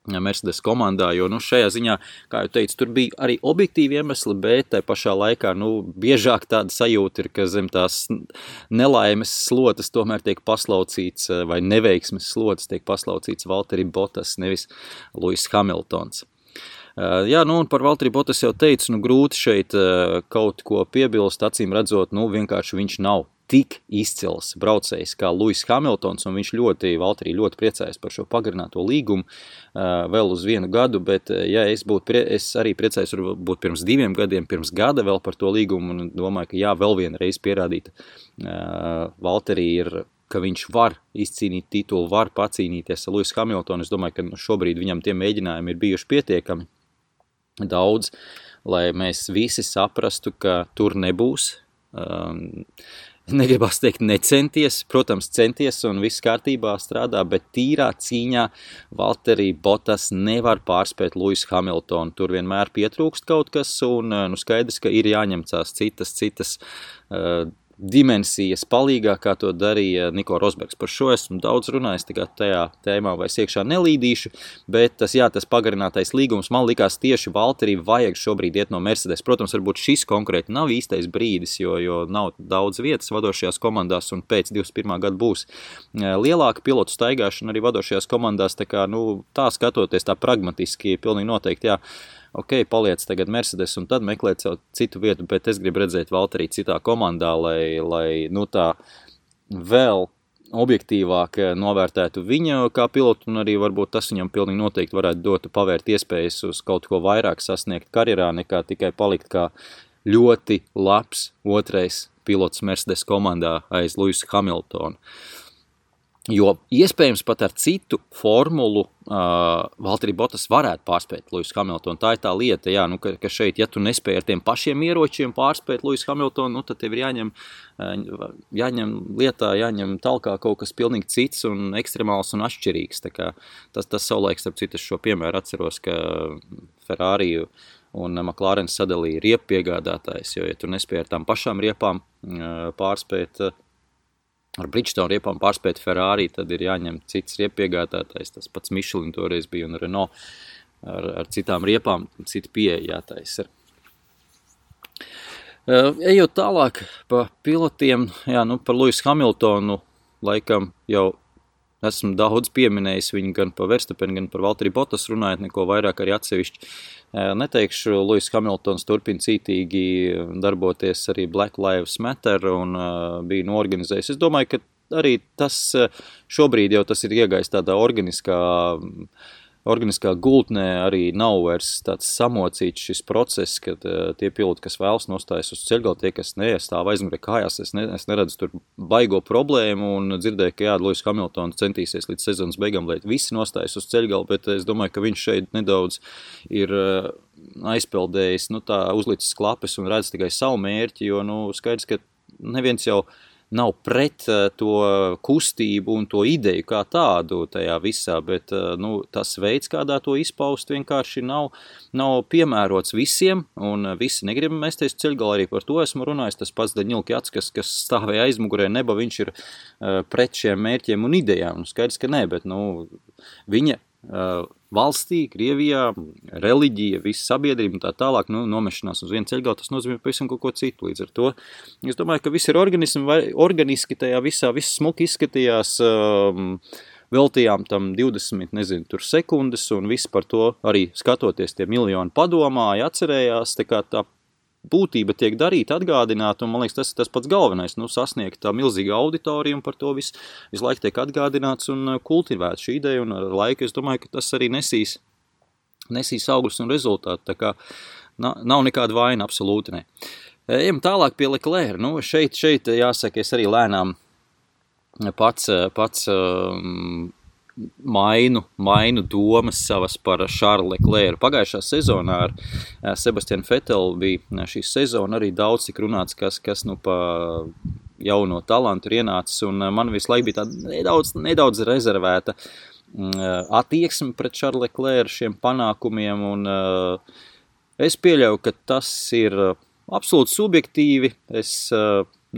Mercedes komandā, jo nu, šajā ziņā, kā jau teicu, tur bija arī objektīvi iemesli, bet tai pašā laikā nu, biežāk tāda sajūta ir, ka zem tās nelaimes slotas tomēr tiek paslaucīts, vai neveiksmes slotas tiek paslaucīts Valtteri Bottas, nevis Lewis Hamiltons. Jā, nu un par Valtteri Botas jau teicu, nu grūti šeit kaut ko piebilst, acīm redzot, nu vienkārši viņš nav tik izcils braucējs kā Lewis Hamiltons, un viņš ļoti, Valtteri ļoti priecājas par šo pagarināto līgumu vēl uz vienu gadu, bet ja es būtu, es arī priecājos varbūt pirms diviem gadiem, pirms gada vēl par to līgumu, un domāju, ka jā, vēl vienreiz pierādīt, Valtteri ir ka viņš var izcīnīt titulu, var pacīnīties ar Lewis Hamiltonu. Es domāju, ka šobrīd viņam tie mēģinājumi ir bijuši pietiekami daudz, lai mēs visi saprastu, ka tur nebūs. Um, negribas teikt, necenties, protams, centies un viss kārtībā strādā, bet tīrā cīņā Valtteri Botas nevar pārspēt Lewis Hamiltonu. Tur vienmēr pietrūkst kaut kas, un nu, skaidrs, ka ir jāņemcās citas, citas uh, dimensijas palīgā, kā to darīja Niko Rosbergs. Par šo esmu daudz runājis, tagad tajā tēmā vairs iekšā nelīdīšu, bet tas, jā, tas pagarinātais līgums man likās tieši Valterī vajag šobrīd iet no Mercedes. Protams, varbūt šis konkrēti nav īstais brīdis, jo, jo nav daudz vietas vadošajās komandās un pēc 21. gada būs lielāka pilotu staigāšana arī vadošajās komandās, tā kā, nu, tā skatoties tā pragmatiski, pilnīgi noteikti, jā, ok, paliec tagad Mercedes un tad meklēt sev citu vietu, bet es gribu redzēt Valterī citā komandā, lai, lai nu tā vēl objektīvāk novērtētu viņu kā pilotu, un arī varbūt tas viņam pilnīgi noteikti varētu dot pavērt iespējas uz kaut ko vairāk sasniegt karjerā, nekā tikai palikt kā ļoti labs otrais pilots Mercedes komandā aiz Luisa Hamiltona. Jo iespējams pat ar citu formulu uh, Valtteri Botas varētu pārspēt Lewis Hamiltonu. Tā ir tā lieta, jā, nu, ka, ka šeit, ja tu nespēji ar tiem pašiem ieročiem pārspēt Lewis Hamiltonu, nu, tad tev ir jāņem, uh, jāņem lietā, jāņem talkā kaut kas pilnīgi cits un ekstremāls un atšķirīgs. Tā kā tas, tas savulaik, starp citu, šo piemēru atceros, ka Ferrari un McLaren sadalīja riepu piegādātājs, jo, ja tu nespēji ar tām pašām riepām uh, pārspēt uh, ar Bridgestone riepām pārspēt Ferrari, tad ir jāņem cits riepiegādātājs. Tas pats Michelin toreiz bija un Renault ar, ar citām riepām, cita pieeja jātaisa. Uh, ejot tālāk pa pilotiem, jā, nu par Luisu Hamiltonu laikam jau esmu daudz pieminējis viņu gan par Verstapenu, gan par Valtteri Botas runājot, neko vairāk arī atsevišķi. Neteikšu, Luis Hamiltons turpina cītīgi darboties arī Black Lives Matter un bija norganizējis. Es domāju, ka arī tas šobrīd jau tas ir iegājis tādā organiskā uh, organiskā gultnē arī nav vairs tāds samocīts šis process, kad uh, tie piloti, kas vēlas nostājas uz ceļgalu, tie, kas neiestāv aizmugurē kājās, es, ne, es neredzu tur baigo problēmu un dzirdēju, ka jā, Lewis Hamiltons centīsies līdz sezonas beigām, lai visi nostājas uz ceļgalu, bet es domāju, ka viņš šeit nedaudz ir uh, aizpeldējis, nu tā uzlicis klapes un redz tikai savu mērķi, jo, nu, skaidrs, ka neviens jau uh, nav pret eh, to kustību un to ideju kā tādu tajā visā, bet eh, nu, tas veids, kādā to izpaust, vienkārši nav, nav piemērots visiem, un visi negrib mesties ceļgalā arī par to esmu runājis. Tas pats Daņilkjats, kas, kas stāvēja aizmugurē, neba viņš ir pret šiem mērķiem un idejām. Nu, skaidrs, ka nē, bet nu, viņa valstī, Krievijā, reliģija, visa sabiedrība un tā tālāk, nu, nomešanās uz vienu ceļgalu, tas nozīmē pavisam kaut ko citu. Līdz ar to es domāju, ka viss ir organiski tajā visā, viss smuki izskatījās. Um, veltījām tam 20 nezinu, sekundes, un viss par to arī skatoties, tie miljoni padomāja, atcerējās. Tā kā tā būtība tiek darīta, atgādināta, un man liekas, tas ir tas pats galvenais, nu, sasniegt tā milzīga auditorija, un par to visu, visu laiku tiek atgādināts un uh, kultivēts šī ideja, un ar laiku es domāju, ka tas arī nesīs, nesīs augļus un rezultātu, tā kā nav, nekāda vaina, absolūti ne. Ejam tālāk pie Leclerc, nu, šeit, šeit jāsaka, es arī lēnām pats, pats um, mainu, mainu domas savas par Šarlu Leclerc. Pagājušā sezonā ar eh, Sebastianu Fetelu bija eh, šī sezona arī daudz tik runāts, kas, kas nu pa jauno talantu ir ienācis, un eh, man visu laiku bija tāda nedaudz, nedaudz rezervēta mm, attieksme pret Šarlu Leclerc šiem panākumiem, un es pieļauju, ka tas ir absolūti subjektīvi. Es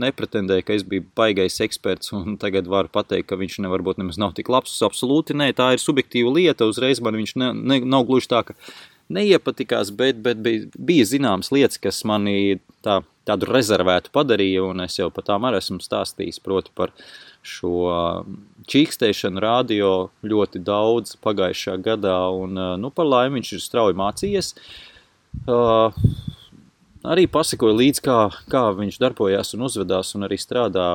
nepretendēju, ka es biju baigais eksperts un tagad varu pateikt, ka viņš nevar būt nemaz nav tik labs. Absolūti nē, tā ir subjektīva lieta. Uzreiz man viņš ne, ne, nav gluži tā, ka neiepatikās, bet, bet bija, bija zināmas lietas, kas mani tā, tādu rezervētu padarīja, un es jau par tām arī esmu stāstījis, proti par šo čīkstēšanu radio ļoti daudz pagājušā gadā, un, nu, par laimi viņš ir strauji mācījies. Uh, arī pasakoju līdz, kā, kā viņš darbojās un uzvedās un arī strādā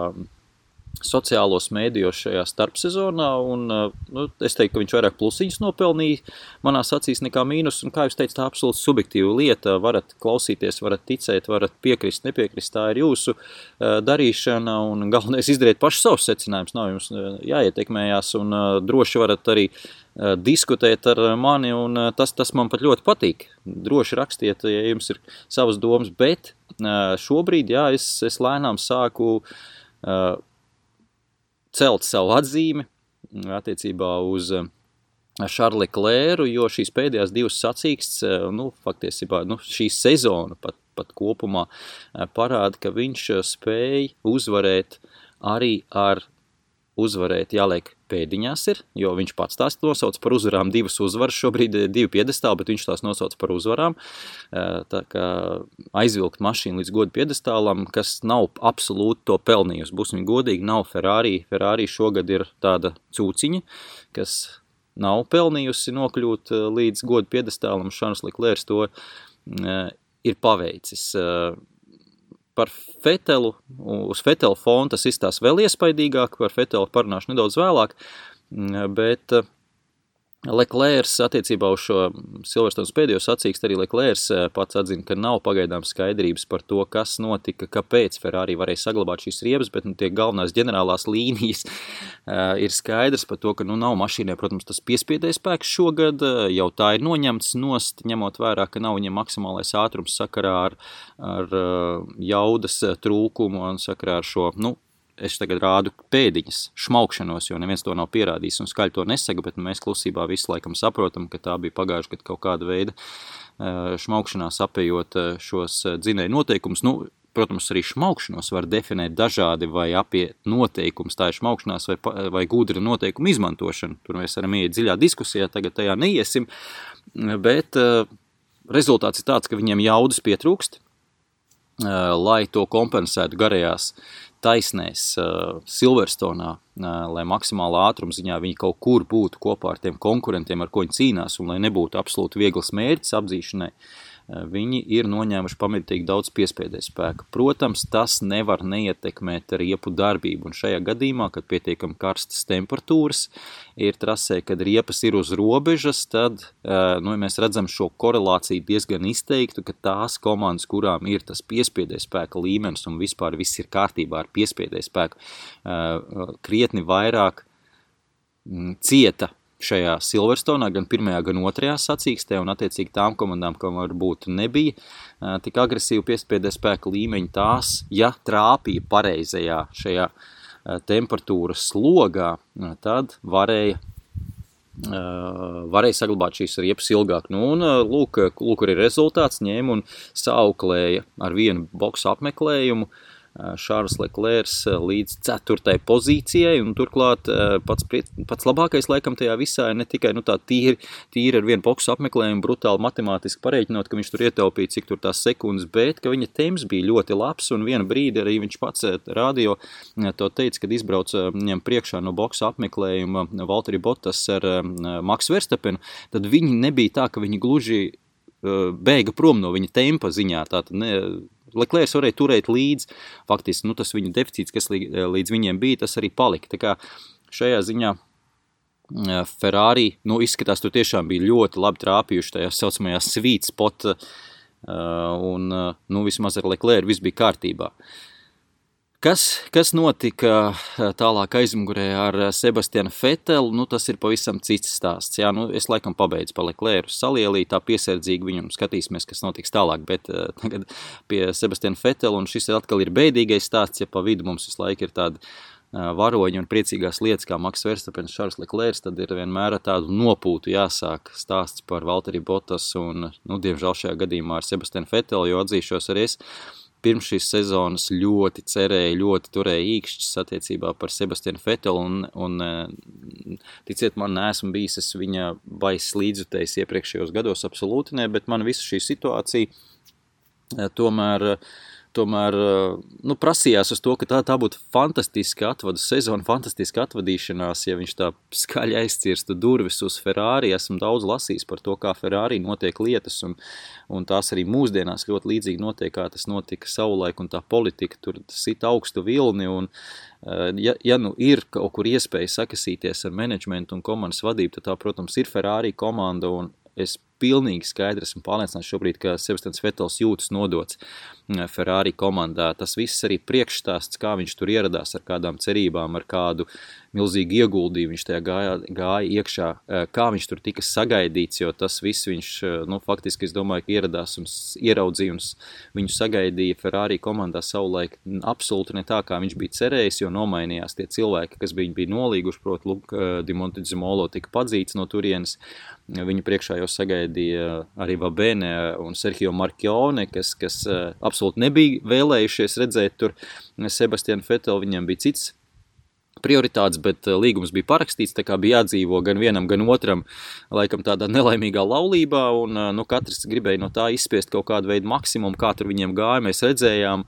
sociālos mēdījos šajā starpsezonā, un nu, es teiktu, ka viņš vairāk plusiņus nopelnīja manās acīs nekā mīnus, un kā jūs teicat, tā absolūti subjektīva lieta, varat klausīties, varat ticēt, varat piekrist, nepiekrist, tā ir jūsu uh, darīšana, galvenais izdariet paši savus secinājumus, nav jums jāietekmējās, un droši varat arī uh, diskutēt ar mani, un tas, tas man pat ļoti patīk. Droši rakstiet, ja jums ir savas domas, bet šobrīd, jā, es, es lēnām sāku celt savu atzīmi attiecībā uz Šarli eh, Klēru, jo šīs pēdējās divas sacīkstes, eh, nu, faktiesībā, nu, šī sezona pat, pat kopumā eh, parāda, ka viņš spēja uzvarēt arī ar uzvarēt jāliek pēdiņās ir, jo viņš pats tās nosauc par uzvarām divas uzvaras, šobrīd divi piedestāli, bet viņš tās nosauc par uzvarām. Tā kā aizvilkt mašīnu līdz godu piedestālam, kas nav absolūti to pelnījusi. Būsim godīgi, nav Ferrari. Ferrari šogad ir tāda cūciņa, kas nav pelnījusi nokļūt līdz godu piedestālam. Šāns Liklērs to ir paveicis par Fetelu, uz Fetelu fonu tas izstās vēl iespaidīgāk, par Fetelu parunāšu nedaudz vēlāk, bet Leklērs attiecībā uz šo Silverstonas pēdējo sacīkstu arī Leklērs eh, pats atzina, ka nav pagaidām skaidrības par to, kas notika, kāpēc Ferrari varēja saglabāt šīs riebas, bet nu, tie galvenās ģenerālās līnijas uh, ir skaidrs par to, ka nu, nav mašīnai, protams, tas piespiedēja spēks šogad, uh, jau tā ir noņemts nost, ņemot vērā, ka nav viņam maksimālais ātrums sakarā ar, ar uh, jaudas trūkumu un sakarā ar šo, nu, es tagad rādu pēdiņas, šmaukšanos, jo neviens to nav pierādījis un skaļi to nesaka, bet mēs klusībā visu laikam saprotam, ka tā bija pagājuši, kad kaut kāda veida šmaukšanās apējot šos dzinēju noteikumus. Nu, protams, arī šmaukšanos var definēt dažādi vai apiet noteikums, tā ir šmaukšanās vai, vai gudra noteikuma izmantošana. Tur mēs varam iet dziļā diskusijā, tagad tajā neiesim, bet rezultāts ir tāds, ka viņiem jaudas pietrūkst, lai to kompensētu garajās taisnēs uh, Silverstonā, uh, lai maksimālā ātruma ziņā viņi kaut kur būtu kopā ar tiem konkurentiem, ar ko viņi cīnās, un lai nebūtu absolūti viegls mērķis apzīšanai. Uh, viņi ir noņēmuši pamatīgi daudz piespēdēju spēku. Protams, tas nevar neietekmēt riepu darbību, un šajā gadījumā, kad pietiekam karstas temperatūras ir trasē, kad riepas ir uz robežas, tad nu, mēs redzam šo korelāciju diezgan izteiktu, ka tās komandas, kurām ir tas piespēdēju spēka līmenis un vispār viss ir kārtībā ar piespēdēju spēku, krietni vairāk cieta šajā Silverstonā, gan pirmajā, gan otrajā sacīkstē, un attiecīgi tām komandām, kam varbūt nebija tik agresīva piespiedu spēka līmeņa, tās, ja trāpīja pareizajā šajā temperatūras slogā, tad varēja varēja saglabāt šīs riepas ilgāk. Nu, un, lūk, lūk, arī rezultāts ņēma un sauklēja ar vienu boksu apmeklējumu uh, Šārs Leclerc līdz ceturtai pozīcijai, un turklāt pats, pats labākais laikam tajā visā ir ne tikai nu, tā tīri, tīri ar vienu boksu apmeklējumu, brutāli matemātiski pareiķinot, ka viņš tur ietaupīja cik tur tās sekundes, bet ka viņa temps bija ļoti labs, un viena brīdi arī viņš pats radio to teica, kad izbrauca viņam priekšā no boksu apmeklējuma Valtteri Bottas ar Max Verstapenu, tad viņi nebija tā, ka viņi gluži bēga prom no viņa tempa ziņā, tātad ne, Leclerc varēja turēt līdzi, faktiski nu, tas viņa deficīts, kas līdz viņiem bija, tas arī palika. Tā kā šajā ziņā Ferrari nu, izskatās, tur tiešām bija ļoti labi trāpījuši tajā saucamajā sweet spot, un nu, vismaz ar Leclerc viss bija kārtībā. Uh, Kas, kas notika eh, tālāk aizmugurē ar eh, Sebastianu Fetelu, nu, tas ir pavisam cits stāsts. Jā, nu, es laikam pabeidzu pa Leklēru salielī, tā piesardzīgi viņam skatīsimies, kas notiks tālāk, bet uh, tagad pie Sebastiana Fetela, un šis atkal ir beidīgais stāsts, ja pa vidu mums visu laiku ir tāda uh, varoņi un priecīgās lietas, kā Maks Verstapens, Šārs Leklērs, tad ir vienmēr tādu nopūtu jāsāk stāsts par Valtteri Bottas un, nu, diemžēl šajā gadījumā ar Sebastianu Fetelu, jo atzīšos arī es, pirms šīs sezonas ļoti cerēja, ļoti turēja īkšķis attiecībā par Sebastianu Fetelu, un, un eh, ticiet man, neesmu bijis viņa baiss līdzutējs iepriekšējos gados, absolūti ne, bet man visa šī situācija eh, tomēr uh, tomēr eh, nu, prasījās uz to, ka tā, tā būtu fantastiska atvadu sezona, fantastiska atvadīšanās, ja viņš tā skaļi aizcirstu durvis uz Ferrari. Esmu daudz lasījis par to, kā Ferrari notiek lietas, un, un tās arī mūsdienās ļoti līdzīgi notiek, kā tas notika savulaik, un tā politika tur sit augstu vilni, un eh, ja, ja nu ir kaut kur iespēja sakasīties ar menedžmentu un komandas vadību, tad tā, protams, ir Ferrari komanda, un es pilnīgi skaidri esmu pārliecināts šobrīd, ka Sebastians Vetels jūtas nodots mm, Ferrari komandā. Tas viss arī priekšstāsts, kā viņš tur ieradās ar kādām cerībām, ar kādu milzīgu ieguldījumu viņš tajā gāja, gāja iekšā, e, kā viņš tur tika sagaidīts, jo tas viss viņš, e, nu, faktiski, es domāju, ka ieradās un ieraudzīja un viņu sagaidīja Ferrari komandā savulaik absolūti ne tā, kā viņš bija cerējis, jo nomainījās tie cilvēki, kas bija, bija nolīguši, proti, Luk, e, Dimontidzimolo tika padzīts no turienes, viņu priekšā jau sagaidīja arī Vabene un Sergio Markione, kas, kas eh, absolūti nebija vēlējušies redzēt tur. Sebastianu Fetelu, viņam bija cits prioritātes, bet eh, līgums bija parakstīts, tā kā bija jādzīvo gan vienam, gan otram, laikam tādā nelaimīgā laulībā, un eh, nu, katrs gribēja no tā izspiest kaut kādu veidu maksimumu, kā tur viņiem gāja, mēs redzējām,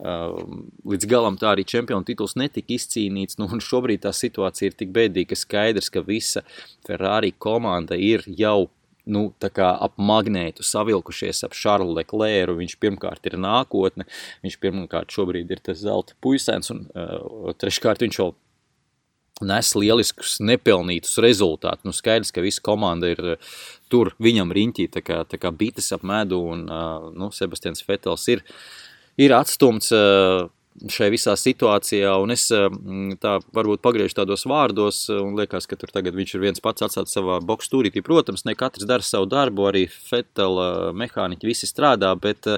līdz galam tā arī čempionu tituls netika izcīnīts, nu, un šobrīd tā situācija ir tik bēdīga, ka skaidrs, ka visa Ferrari komanda ir jau nu, ap magnētu savilkušies ap Šarlu Leklēru. Viņš pirmkārt ir nākotne, viņš pirmkārt šobrīd ir tas zelta puisēns, un uh, treškārt viņš vēl nes lieliskus, nepelnītus rezultātus. Nu, skaidrs, ka visa komanda ir uh, tur viņam riņķī, tā kā, tā kā bites ap medu, un uh, nu, Sebastians Fetels ir, ir atstumts uh, šai visā situācijā, un es mm, tā varbūt pagriežu tādos vārdos, un liekas, ka tur tagad viņš ir viens pats atstāts savā boks stūrītī. Protams, ne katrs dara savu darbu, arī Fetela mehāniķi visi strādā, bet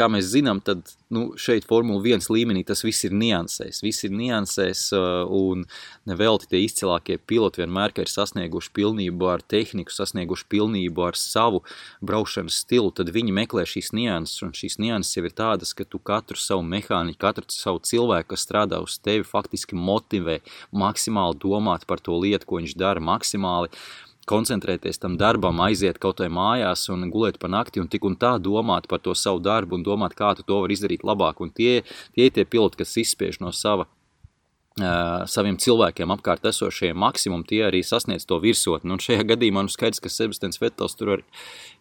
kā mēs zinām, tad nu, šeit Formula 1 līmenī tas viss ir niansēs. Viss ir niansēs, un nevelti tie izcilākie piloti vienmēr ir sasnieguši pilnību ar tehniku, sasnieguši pilnību ar savu braukšanas stilu, tad viņi meklē šīs nianses, un šīs nianses jau ir tādas, ka tu katru savu mehāniķu, katru savu cilvēku, kas strādā uz tevi, faktiski motivē maksimāli domāt par to lietu, ko viņš dara, maksimāli koncentrēties tam darbam, aiziet kaut vai mājās un gulēt pa nakti un tik un tā domāt par to savu darbu un domāt, kā tu to vari izdarīt labāk. Un tie, tie ir tie piloti, kas izspiež no sava Uh, saviem cilvēkiem apkārt esošajiem maksimumu, tie arī sasniedz to virsotni. Un šajā gadījumā nu skaidrs, ka Sebastians Vettels tur var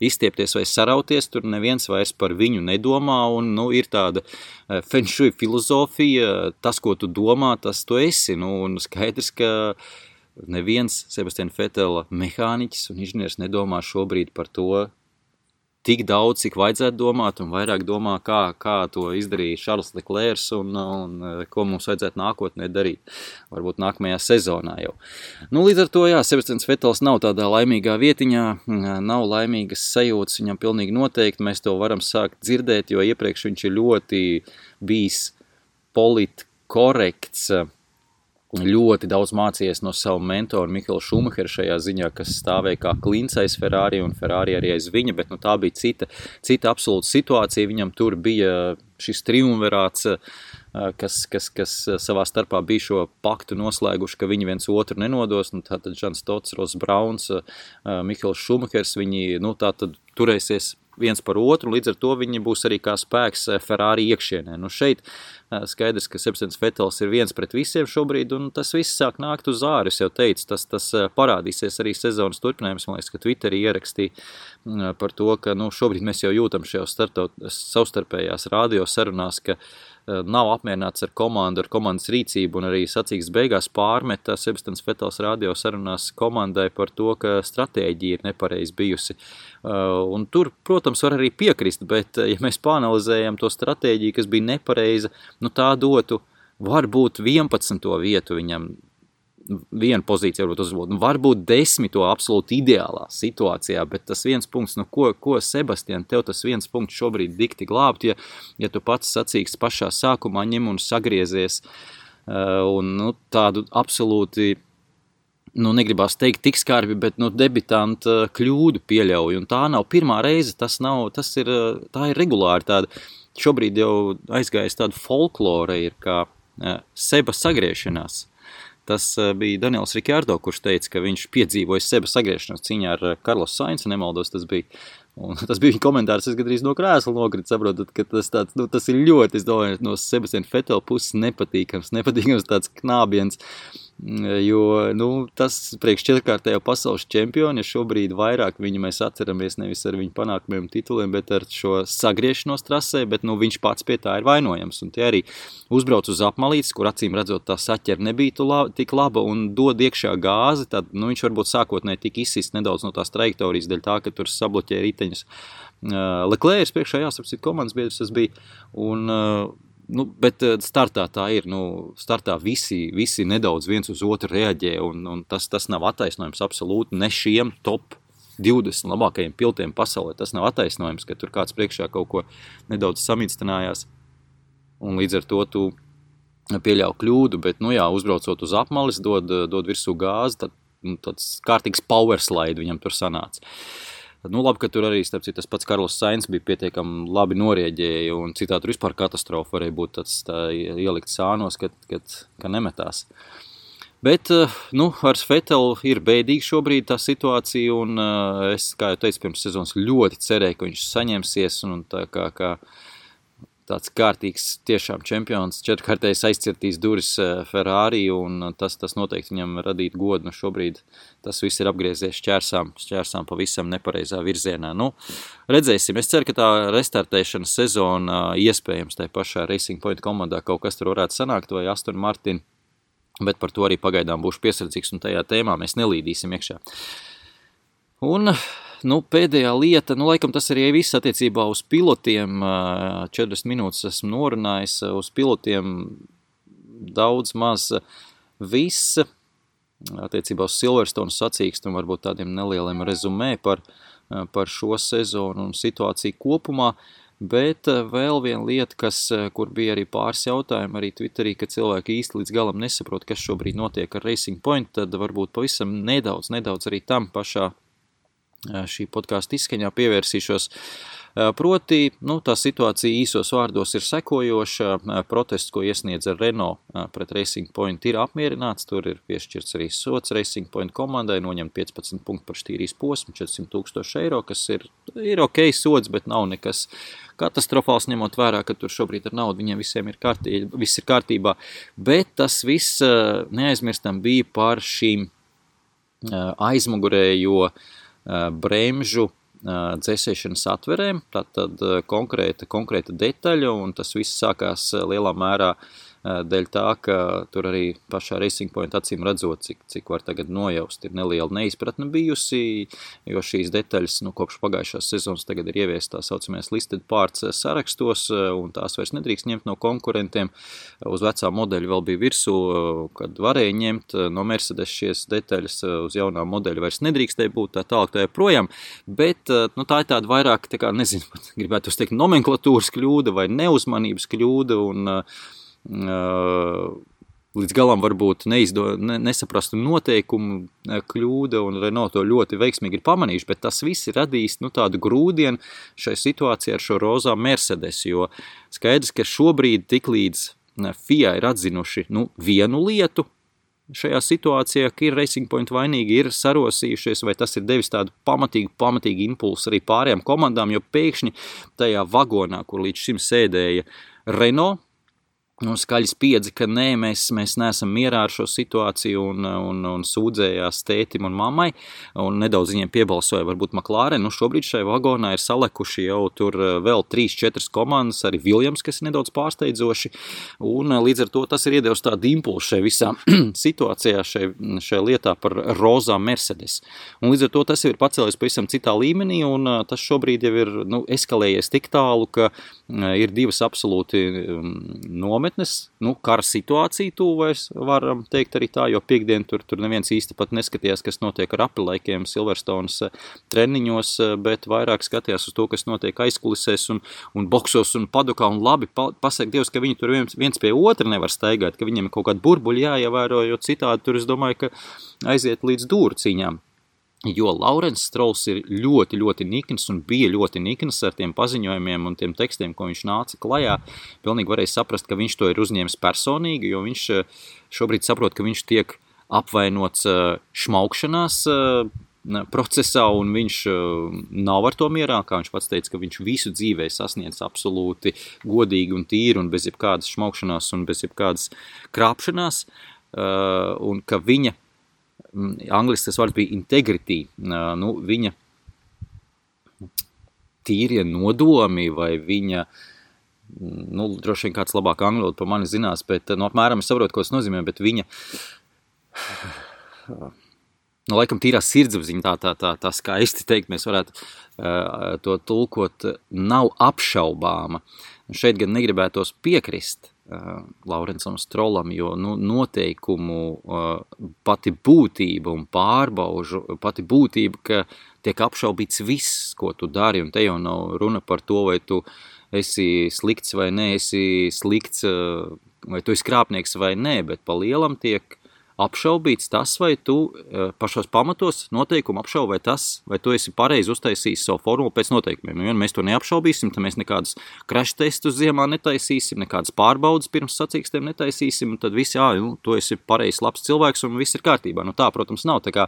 izstiepties vai sarauties, tur neviens vairs par viņu nedomā, un nu, ir tāda uh, fenšuja filozofija, tas, ko tu domā, tas tu esi, nu, un skaidrs, ka neviens Sebastian Fetela mehāniķis un inženieris nedomā šobrīd par to tik daudz, cik vajadzētu domāt, un vairāk domā, kā, kā to izdarīja Šarls Leklērs un, un ko mums vajadzētu nākotnē darīt. Varbūt nākamajā sezonā jau. Nu, līdz ar to, jā, Sebastians Fetels nav tādā laimīgā vietiņā, nav laimīgas sajūtas, viņam pilnīgi noteikti mēs to varam sākt dzirdēt, jo iepriekš viņš ir ļoti bijis politkorekts, ļoti daudz mācījies no savu mentoru Mihālu Šumacheru šajā ziņā, kas stāvēja kā klints aiz Ferrari un Ferrari arī aiz viņa, bet nu, tā bija cita, cita absolūta situācija. Viņam tur bija šis triumvirāts, kas, kas, kas savā starpā bija šo paktu noslēguši, ka viņi viens otru nenodos. Nu, tātad Žans Tots, Ros Brauns, Mihāls Šumachers, viņi nu, tātad turēsies viens par otru, līdz ar to viņi būs arī kā spēks eh, Ferrari iekšienē. Nu šeit eh, skaidrs, ka Sebastians Vetels ir viens pret visiem šobrīd, un tas viss sāk nākt uz āru, es jau teicu, tas, tas parādīsies arī sezonas turpinājums, man liekas, ka Twitterī ierakstīja par to, ka nu, šobrīd mēs jau jūtam šajos savstarpējās radio sarunās, ka nav apmierināts ar komandu, ar komandas rīcību un arī sacīks beigās pārmeta Sebastians Fetels radio sarunās komandai par to, ka stratēģija ir nepareiz bijusi. Un tur, protams, var arī piekrist, bet ja mēs pāanalizējam to stratēģiju, kas bija nepareiza, nu tā dotu varbūt 11. vietu viņam viena pozīcija varbūt uzlabot. Nu, varbūt desmito absolūti ideālā situācijā, bet tas viens punkts, nu, ko, ko Sebastian, tev tas viens punkts šobrīd dikti glābt, ja, ja tu pats sacīks pašā sākumā ņem un sagriezies uh, un nu, tādu absolūti nu, negribās teikt tik skarbi, bet nu, debitantu kļūdu pieļauj. Tā nav pirmā reize, tas, nav, tas ir, tā ir regulāri tāda. Šobrīd jau aizgājis tāda folklore, ir kā uh, seba sagriešanās. Tas eh, bija Daniels Rikārdo, kurš teica, ka viņš piedzīvoja sevi sagriešanos cīņā ar Karlos eh, Sainzu, nemaldos, tas bija. Un [laughs] tas bija viņa komentārs, es gandrīz no krēsla nokritu, saprotat, ka tas, tāds, nu, tas ir ļoti, es domāju, no Sebastiana Fetela puses nepatīkams, nepatīkams tāds knābiens, Jo nu, tas priekš četrkārtējo pasaules čempionu, šobrīd vairāk viņu mēs atceramies nevis ar viņu panākumiem, tituliem, bet ar šo sagriešanos trasē, bet nu, viņš pats pie tā ir vainojams. Un tie arī uzbrauc uz apmalītes, kur acīm redzot tā saķer nebija laba, tik laba un dod iekšā gāzi, tad nu, viņš varbūt sākotnēji tik izsist nedaudz no tās trajektorijas dēļ tā, ka tur sabloķē riteņus. Leklērs priekšā jāsapsit komandas biedrs tas bija, un uh, Nu, bet eh, startā tā ir. Nu, startā visi, visi nedaudz viens uz otru reaģē, un, un tas, tas nav attaisnojums absolūti ne šiem top 20 labākajiem pilotiem pasaulē. Tas nav attaisnojums, ka tur kāds priekšā kaut ko nedaudz samīkstinājās, un līdz ar to tu pieļauj kļūdu, bet, nu jā, uzbraucot uz apmalis, dod, dod virsū gāzi, tad nu, tāds kārtīgs power slide viņam tur sanāca. Uh, Nu, labi, ka tur arī citu, tas pats Karls Sainz bija pietiekami labi norēģēja, un citādi tur vispār katastrofa varēja būt tāds tā, ielikt sānos, kad, kad, kad nemetās. Bet eh, nu, ar Fetelu ir bēdīga šobrīd tā situācija, un uh, es, kā jau teicu, pirms sezonas ļoti cerēju, ka viņš saņemsies, un tā kā, kā tāds kārtīgs tiešām čempions, četrkārtējs aizcirtīs durvis eh, Ferrari, un tas, tas noteikti viņam radīt godu. Nu, šobrīd tas viss ir apgriezies šķērsām, šķērsām pavisam nepareizā virzienā. Nu, redzēsim, es ceru, ka tā restartēšanas sezona iespējams tajā pašā Racing Point komandā kaut kas tur varētu sanākt, vai Aston Martin, bet par to arī pagaidām būšu piesardzīgs, un tajā tēmā mēs nelīdīsim iekšā. Un nu, pēdējā lieta, nu, laikam tas arī viss attiecībā uz pilotiem. 40 minūtes esmu norunājis uz pilotiem daudz maz viss. Attiecībā uz Silverstone sacīkstu un varbūt tādiem nelieliem rezumē par, par šo sezonu un situāciju kopumā. Bet vēl viena lieta, kas, kur bija arī pāris jautājumi arī Twitterī, ka cilvēki īsti līdz galam nesaprot, kas šobrīd notiek ar Racing Point, tad varbūt pavisam nedaudz, nedaudz arī tam pašā šī podkāstu izskaņā pievērsīšos. Proti, nu, tā situācija īsos vārdos ir sekojoša. Protests, ko iesniedz ar Renault pret Racing Point, ir apmierināts. Tur ir piešķirts arī sots Racing Point komandai, noņemt 15 punktu par štīrīs posmu, 400 tūkstoši eiro, kas ir, ir ok sots, bet nav nekas katastrofāls, ņemot vērā, ka tur šobrīd ar naudu viņiem visiem ir kārtībā, viss ir kārtībā. Bet tas viss neaizmirstam bija par šīm aizmugurējo bremžu dzēsēšanas atverēm, tātad konkrēta, konkrēta detaļa, un tas viss sākās lielā mērā uh, dēļ tā, ka tur arī pašā Racing Point acīm redzot, cik, cik var tagad nojaust, ir neliela neizpratne bijusi, jo šīs detaļas, nu, kopš pagājušās sezonas tagad ir ieviest tā saucamais listed parts sarakstos, un tās vairs nedrīkst ņemt no konkurentiem. Uz vecā modeļa vēl bija virsū, kad varēja ņemt no Mercedes šies detaļas, uz jaunā modeļa vairs nedrīkstēja būt tā tālāk tā projām, bet, nu, tā ir tāda vairāk, tā kā, nezinu, [laughs] gribētu teikt, nomenklatūras kļūda vai neuzmanības kļūda, un uh, līdz galam varbūt neizdo, ne, nesaprastu noteikumu kļūda, un Renault to ļoti veiksmīgi ir pamanījuši, bet tas viss ir radījis nu, tādu grūdienu šai situācijai ar šo rozā Mercedes, jo skaidrs, ka šobrīd tik līdz FIA ir atzinuši nu, vienu lietu, šajā situācijā, ka ir Racing Point vainīgi, ir sarosījušies, vai tas ir devis tādu pamatīgu, pamatīgu impulsu arī pārējām komandām, jo pēkšņi tajā vagonā, kur līdz šim sēdēja Renault, nu, skaļi spiedzi, ka nē, mēs, mēs neesam mierā ar šo situāciju un, un, un sūdzējās tētim un mammai, un nedaudz viņiem piebalsoja varbūt Maklāre. Nu, šobrīd šai vagonā ir salekuši jau tur eh, vēl 3-4 komandas, arī Viljams, kas ir nedaudz pārsteidzoši, un eh, līdz ar to tas ir iedevis tādu impulsu šai visā [clears throat] situācijā, šai, šai lietā par rozā Mercedes. Un līdz ar to tas ir pacēlies pavisam citā līmenī, un eh, tas šobrīd jau ir nu, eskalējies tik tālu, ka ir divas absolūti mm, nometnes, nometnes, nu, kara situācija tuvojas, varam teikt arī tā, jo piekdien tur, tur neviens īsti pat neskatījās, kas notiek ar apelaikiem Silverstones eh, treniņos, eh, bet vairāk skatījās uz to, kas notiek aizkulisēs un, un boksos un padukā, un labi pa, pasaka Dievs, ka viņi tur viens, viens pie otra nevar staigāt, ka viņiem ir kaut kādi burbuļi jāievēro, jo citādi tur es domāju, ka aiziet līdz dūru cīņām. Jo Laurents Strauss ir ļoti, ļoti nikns un bija ļoti nikns ar tiem paziņojumiem un tiem tekstiem, ko viņš nāca klajā. Pilnīgi varēja saprast, ka viņš to ir uzņēmis personīgi, jo viņš eh, šobrīd saprot, ka viņš tiek apvainots eh, šmaukšanās eh, procesā, un viņš nav ar to mierā, viņš pats teica, ka viņš visu dzīvē sasniedz absolūti godīgi un tīri un bez jebkādas šmaukšanās un bez jebkādas krāpšanās, un ka viņa Mm, angliski tas vārds bija integrity, nu, viņa tīrie nodomi vai viņa, mm, nu, droši vien kāds labāk angļu par mani zinās, bet, nu, apmēram es saprotu, ko tas nozīmē, bet viņa, nu, laikam tīrā sirdsapziņa, tā, tā, tā, tā skaisti teikt, mēs varētu to tulkot, nav apšaubāma. Šeit gan negribētos piekrist, uh, Laurencam Strolam, jo nu, noteikumu uh, pati būtība un pārbaužu, pati būtība, ka tiek apšaubīts viss, ko tu dari, un te jau nav runa par to, vai tu esi slikts vai nē, esi slikts, vai tu esi krāpnieks vai nē, bet pa lielam tiek apšaubīts tas, vai tu eh, pašos pamatos noteikumu apšaubi, vai tas, vai tu esi pareizi uztaisījis savu formulu pēc noteikumiem. Nu, ja mēs to neapšaubīsim, tad mēs nekādus crash testus ziemā netaisīsim, nekādas pārbaudas pirms sacīkstiem netaisīsim, tad viss, jā, nu, tu esi pareizs, labs cilvēks un viss ir kārtībā. Nu, tā, protams, nav. Tā kā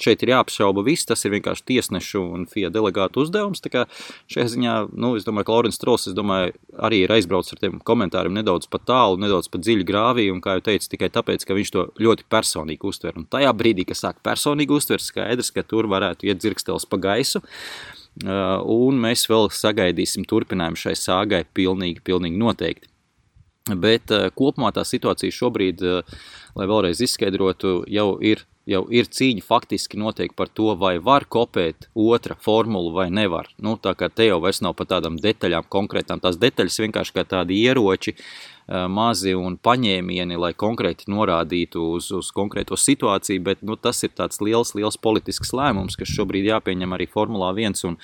šeit ir jāapšauba viss, tas ir vienkārši tiesnešu un FIA delegātu uzdevums. Tā kā šajā ziņā, nu, es domāju, ka Laurens Strols, es domāju, arī ir aizbraucis ar tiem komentāriem nedaudz pat tālu, nedaudz pat dziļi grāvī, un, kā jau teicu, tikai tāpēc, ka viņš to ļoti personīgi uztver. Un tajā brīdī, kad sāk personīgi uztvert, skaidrs, ka tur varētu iet dzirkstels pa gaisu. Uh, un mēs vēl sagaidīsim turpinājumu šai sāgai pilnīgi, pilnīgi noteikti. Bet uh, kopumā tā situācija šobrīd, uh, lai vēlreiz izskaidrotu, jau ir, jau ir cīņa faktiski noteikti par to, vai var kopēt otra formulu vai nevar. Nu, tā kā te jau vairs nav par tādām detaļām konkrētām, tās detaļas vienkārši kā tādi ieroči, mazi un paņēmieni, lai konkrēti norādītu uz, uz konkrēto situāciju, bet nu, tas ir tāds liels, liels politisks lēmums, kas šobrīd jāpieņem arī Formulā 1. Un,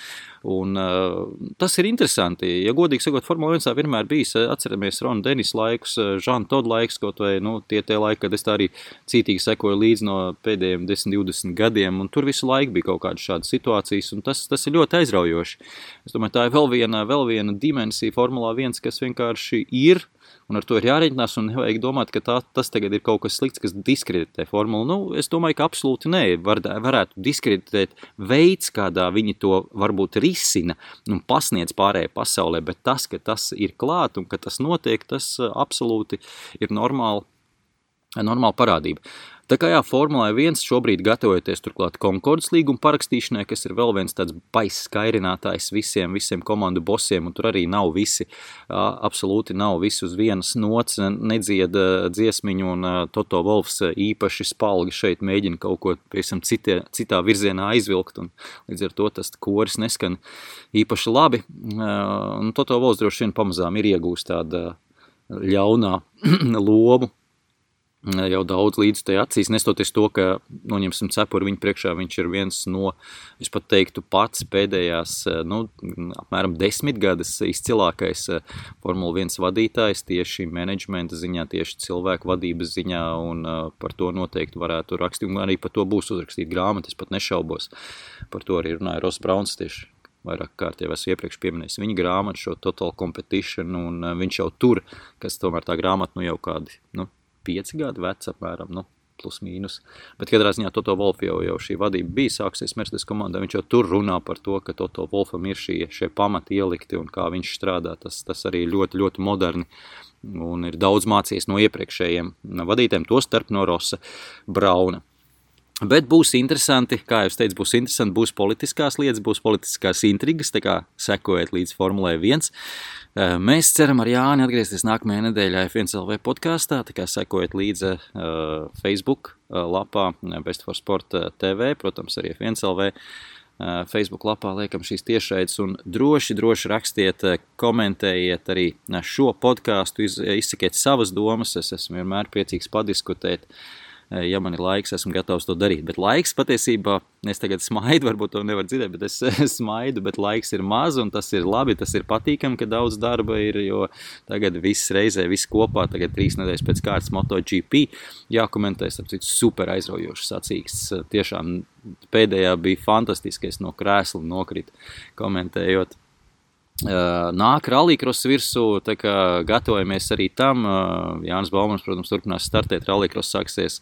un, uh, tas ir interesanti. Ja godīgi sakot, Formula 1 vienmēr bijis, atceramies Rona Denis laikus, Žana Todd laiks, kaut vai nu, tie, tie laiki, kad es tā arī cītīgi sekoju līdzi no pēdējiem 10, 20 gadiem, un tur visu laiku bija kaut kādas šādas situācijas, un tas, tas ir ļoti aizraujoši. Es domāju, tā ir vēl viena, vēl viena dimensija Formulā 1, kas vienkārši ir un ar to ir jārēķinās, un nevajag domāt, ka tā, tas tagad ir kaut kas slikts, kas diskreditē formulu. Nu, es domāju, ka absolūti nē, var, varētu diskreditēt veids, kādā viņi to varbūt risina un pasniedz pārējai pasaulē, bet tas, ka tas ir klāt un ka tas notiek, tas uh, absolūti ir normāli, normāla parādība. Tā kā jā, Formulē 1 šobrīd gatavojoties turklāt Concordas līguma parakstīšanai, kas ir vēl viens tāds baiss skairinātājs visiem, visiem komandu bosiem, un tur arī nav visi, absolūti nav visi uz vienas nots, nedzied dziesmiņu, un Toto Wolfs īpaši spalgi šeit mēģina kaut ko, citie, citā virzienā aizvilkt, un līdz ar to tas koris neskan īpaši labi, un Toto Wolfs droši vien pamazām ir iegūst tāda ļaunā [clears throat] lomu, jau daudz līdz tai acīs, nestoties to, ka, noņemsim cepuri viņa priekšā, viņš ir viens no, es pat teiktu, pats pēdējās, nu, apmēram desmitgades izcilākais eh, Formula 1 vadītājs tieši menedžmenta ziņā, tieši cilvēku vadības ziņā, un uh, par to noteikti varētu rakstīt, un arī par to būs uzrakstīt grāmatu, es pat nešaubos. Par to arī runāja Ross Brauns tieši vairāk kārt jau esmu iepriekš pieminējis viņa grāmatu, šo Total Competition, un viņš jau tur, kas tomēr tā grāmata, nu jau kādi, nu, pieci gadi vecs apmēram, nu, plus mīnus. Bet katrā ziņā Toto Wolf jau, jau šī vadība bija sāksies Mercedes komandā, viņš jau tur runā par to, ka Toto Wolfam ir šie, šie pamati ielikti un kā viņš strādā, tas, tas arī ļoti, ļoti moderni un ir daudz mācījies no iepriekšējiem vadītājiem, to starp no Rosa Brauna. Bet būs interesanti, kā jau teicu, būs interesanti, būs politiskās lietas, būs politiskās intrigas, tā kā sekojiet līdz Formulē 1. Eh, mēs ceram ar Jāni atgriezties nākamajā nedēļā F1LV podkāstā, tā kā sekojiet līdzi uh, Facebook uh, lapā Best for Sport TV, protams, arī F1LV. Uh, Facebook lapā liekam šīs tiešraides un droši, droši rakstiet, komentējiet arī šo podkāstu, iz, izsakiet savas domas, es esmu vienmēr priecīgs padiskutēt. Uh, Eh, ja man ir laiks, esmu gatavs to darīt. Bet laiks patiesībā, es tagad smaidu, [laughs] varbūt to nevar dzirdēt, bet es smaidu, bet laiks ir maz un tas ir labi, tas ir patīkami, ka daudz darba ir, jo tagad viss reizē, viss kopā, tagad trīs nedēļas pēc kārtas MotoGP jākomentē, starp citu, super aizraujošs sacīksts. Tiešām pēdējā bija fantastiskais no krēsla nokrita komentējot Nāk rallycross virsū, tā kā gatavojamies arī tam. Jānis Baumans, protams, turpinās startēt. Rallycross sāksies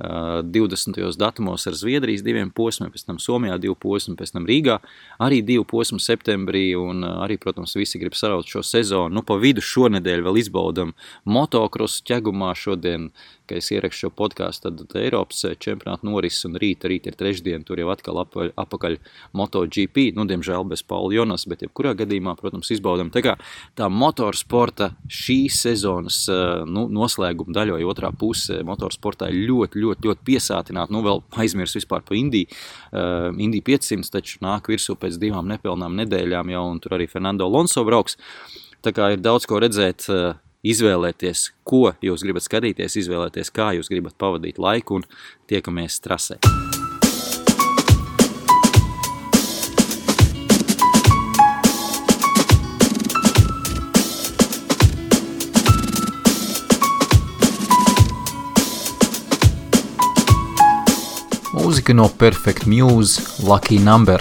20. datumos ar Zviedrijas diviem posmiem, pēc tam Somijā divu posmu, pēc tam Rīgā arī divu posmu septembrī, un arī, protams, visi grib saraut šo sezonu. Nu, pa vidu šonedēļ vēl izbaudam motokrosu ķegumā šodien ka es ierakstu šo podkāstu, tad Eiropas eh, čempionāta norises un rīt, rīt ir trešdiena, tur jau atkal apaļ, apakaļ MotoGP, nu, diemžēl bez Paula Jonas, bet jebkurā gadījumā, protams, izbaudam. Tā kā tā motorsporta šīs sezonas eh, nu, noslēguma daļa vai otrā puse motorsportā ir ļoti, ļoti, ļoti piesātināta. Nu, vēl aizmirs vispār par Indiju. Uh, Indija 500 taču nāk virsū pēc divām nepilnām nedēļām jau, un tur arī Fernando Alonso brauks. Tā kā ir daudz ko redzēt. Uh, izvēlēties, ko jūs gribat skatīties, izvēlēties, kā jūs gribat pavadīt laiku un tiekamies trasē. Mūzika no Perfect Muse Lucky Number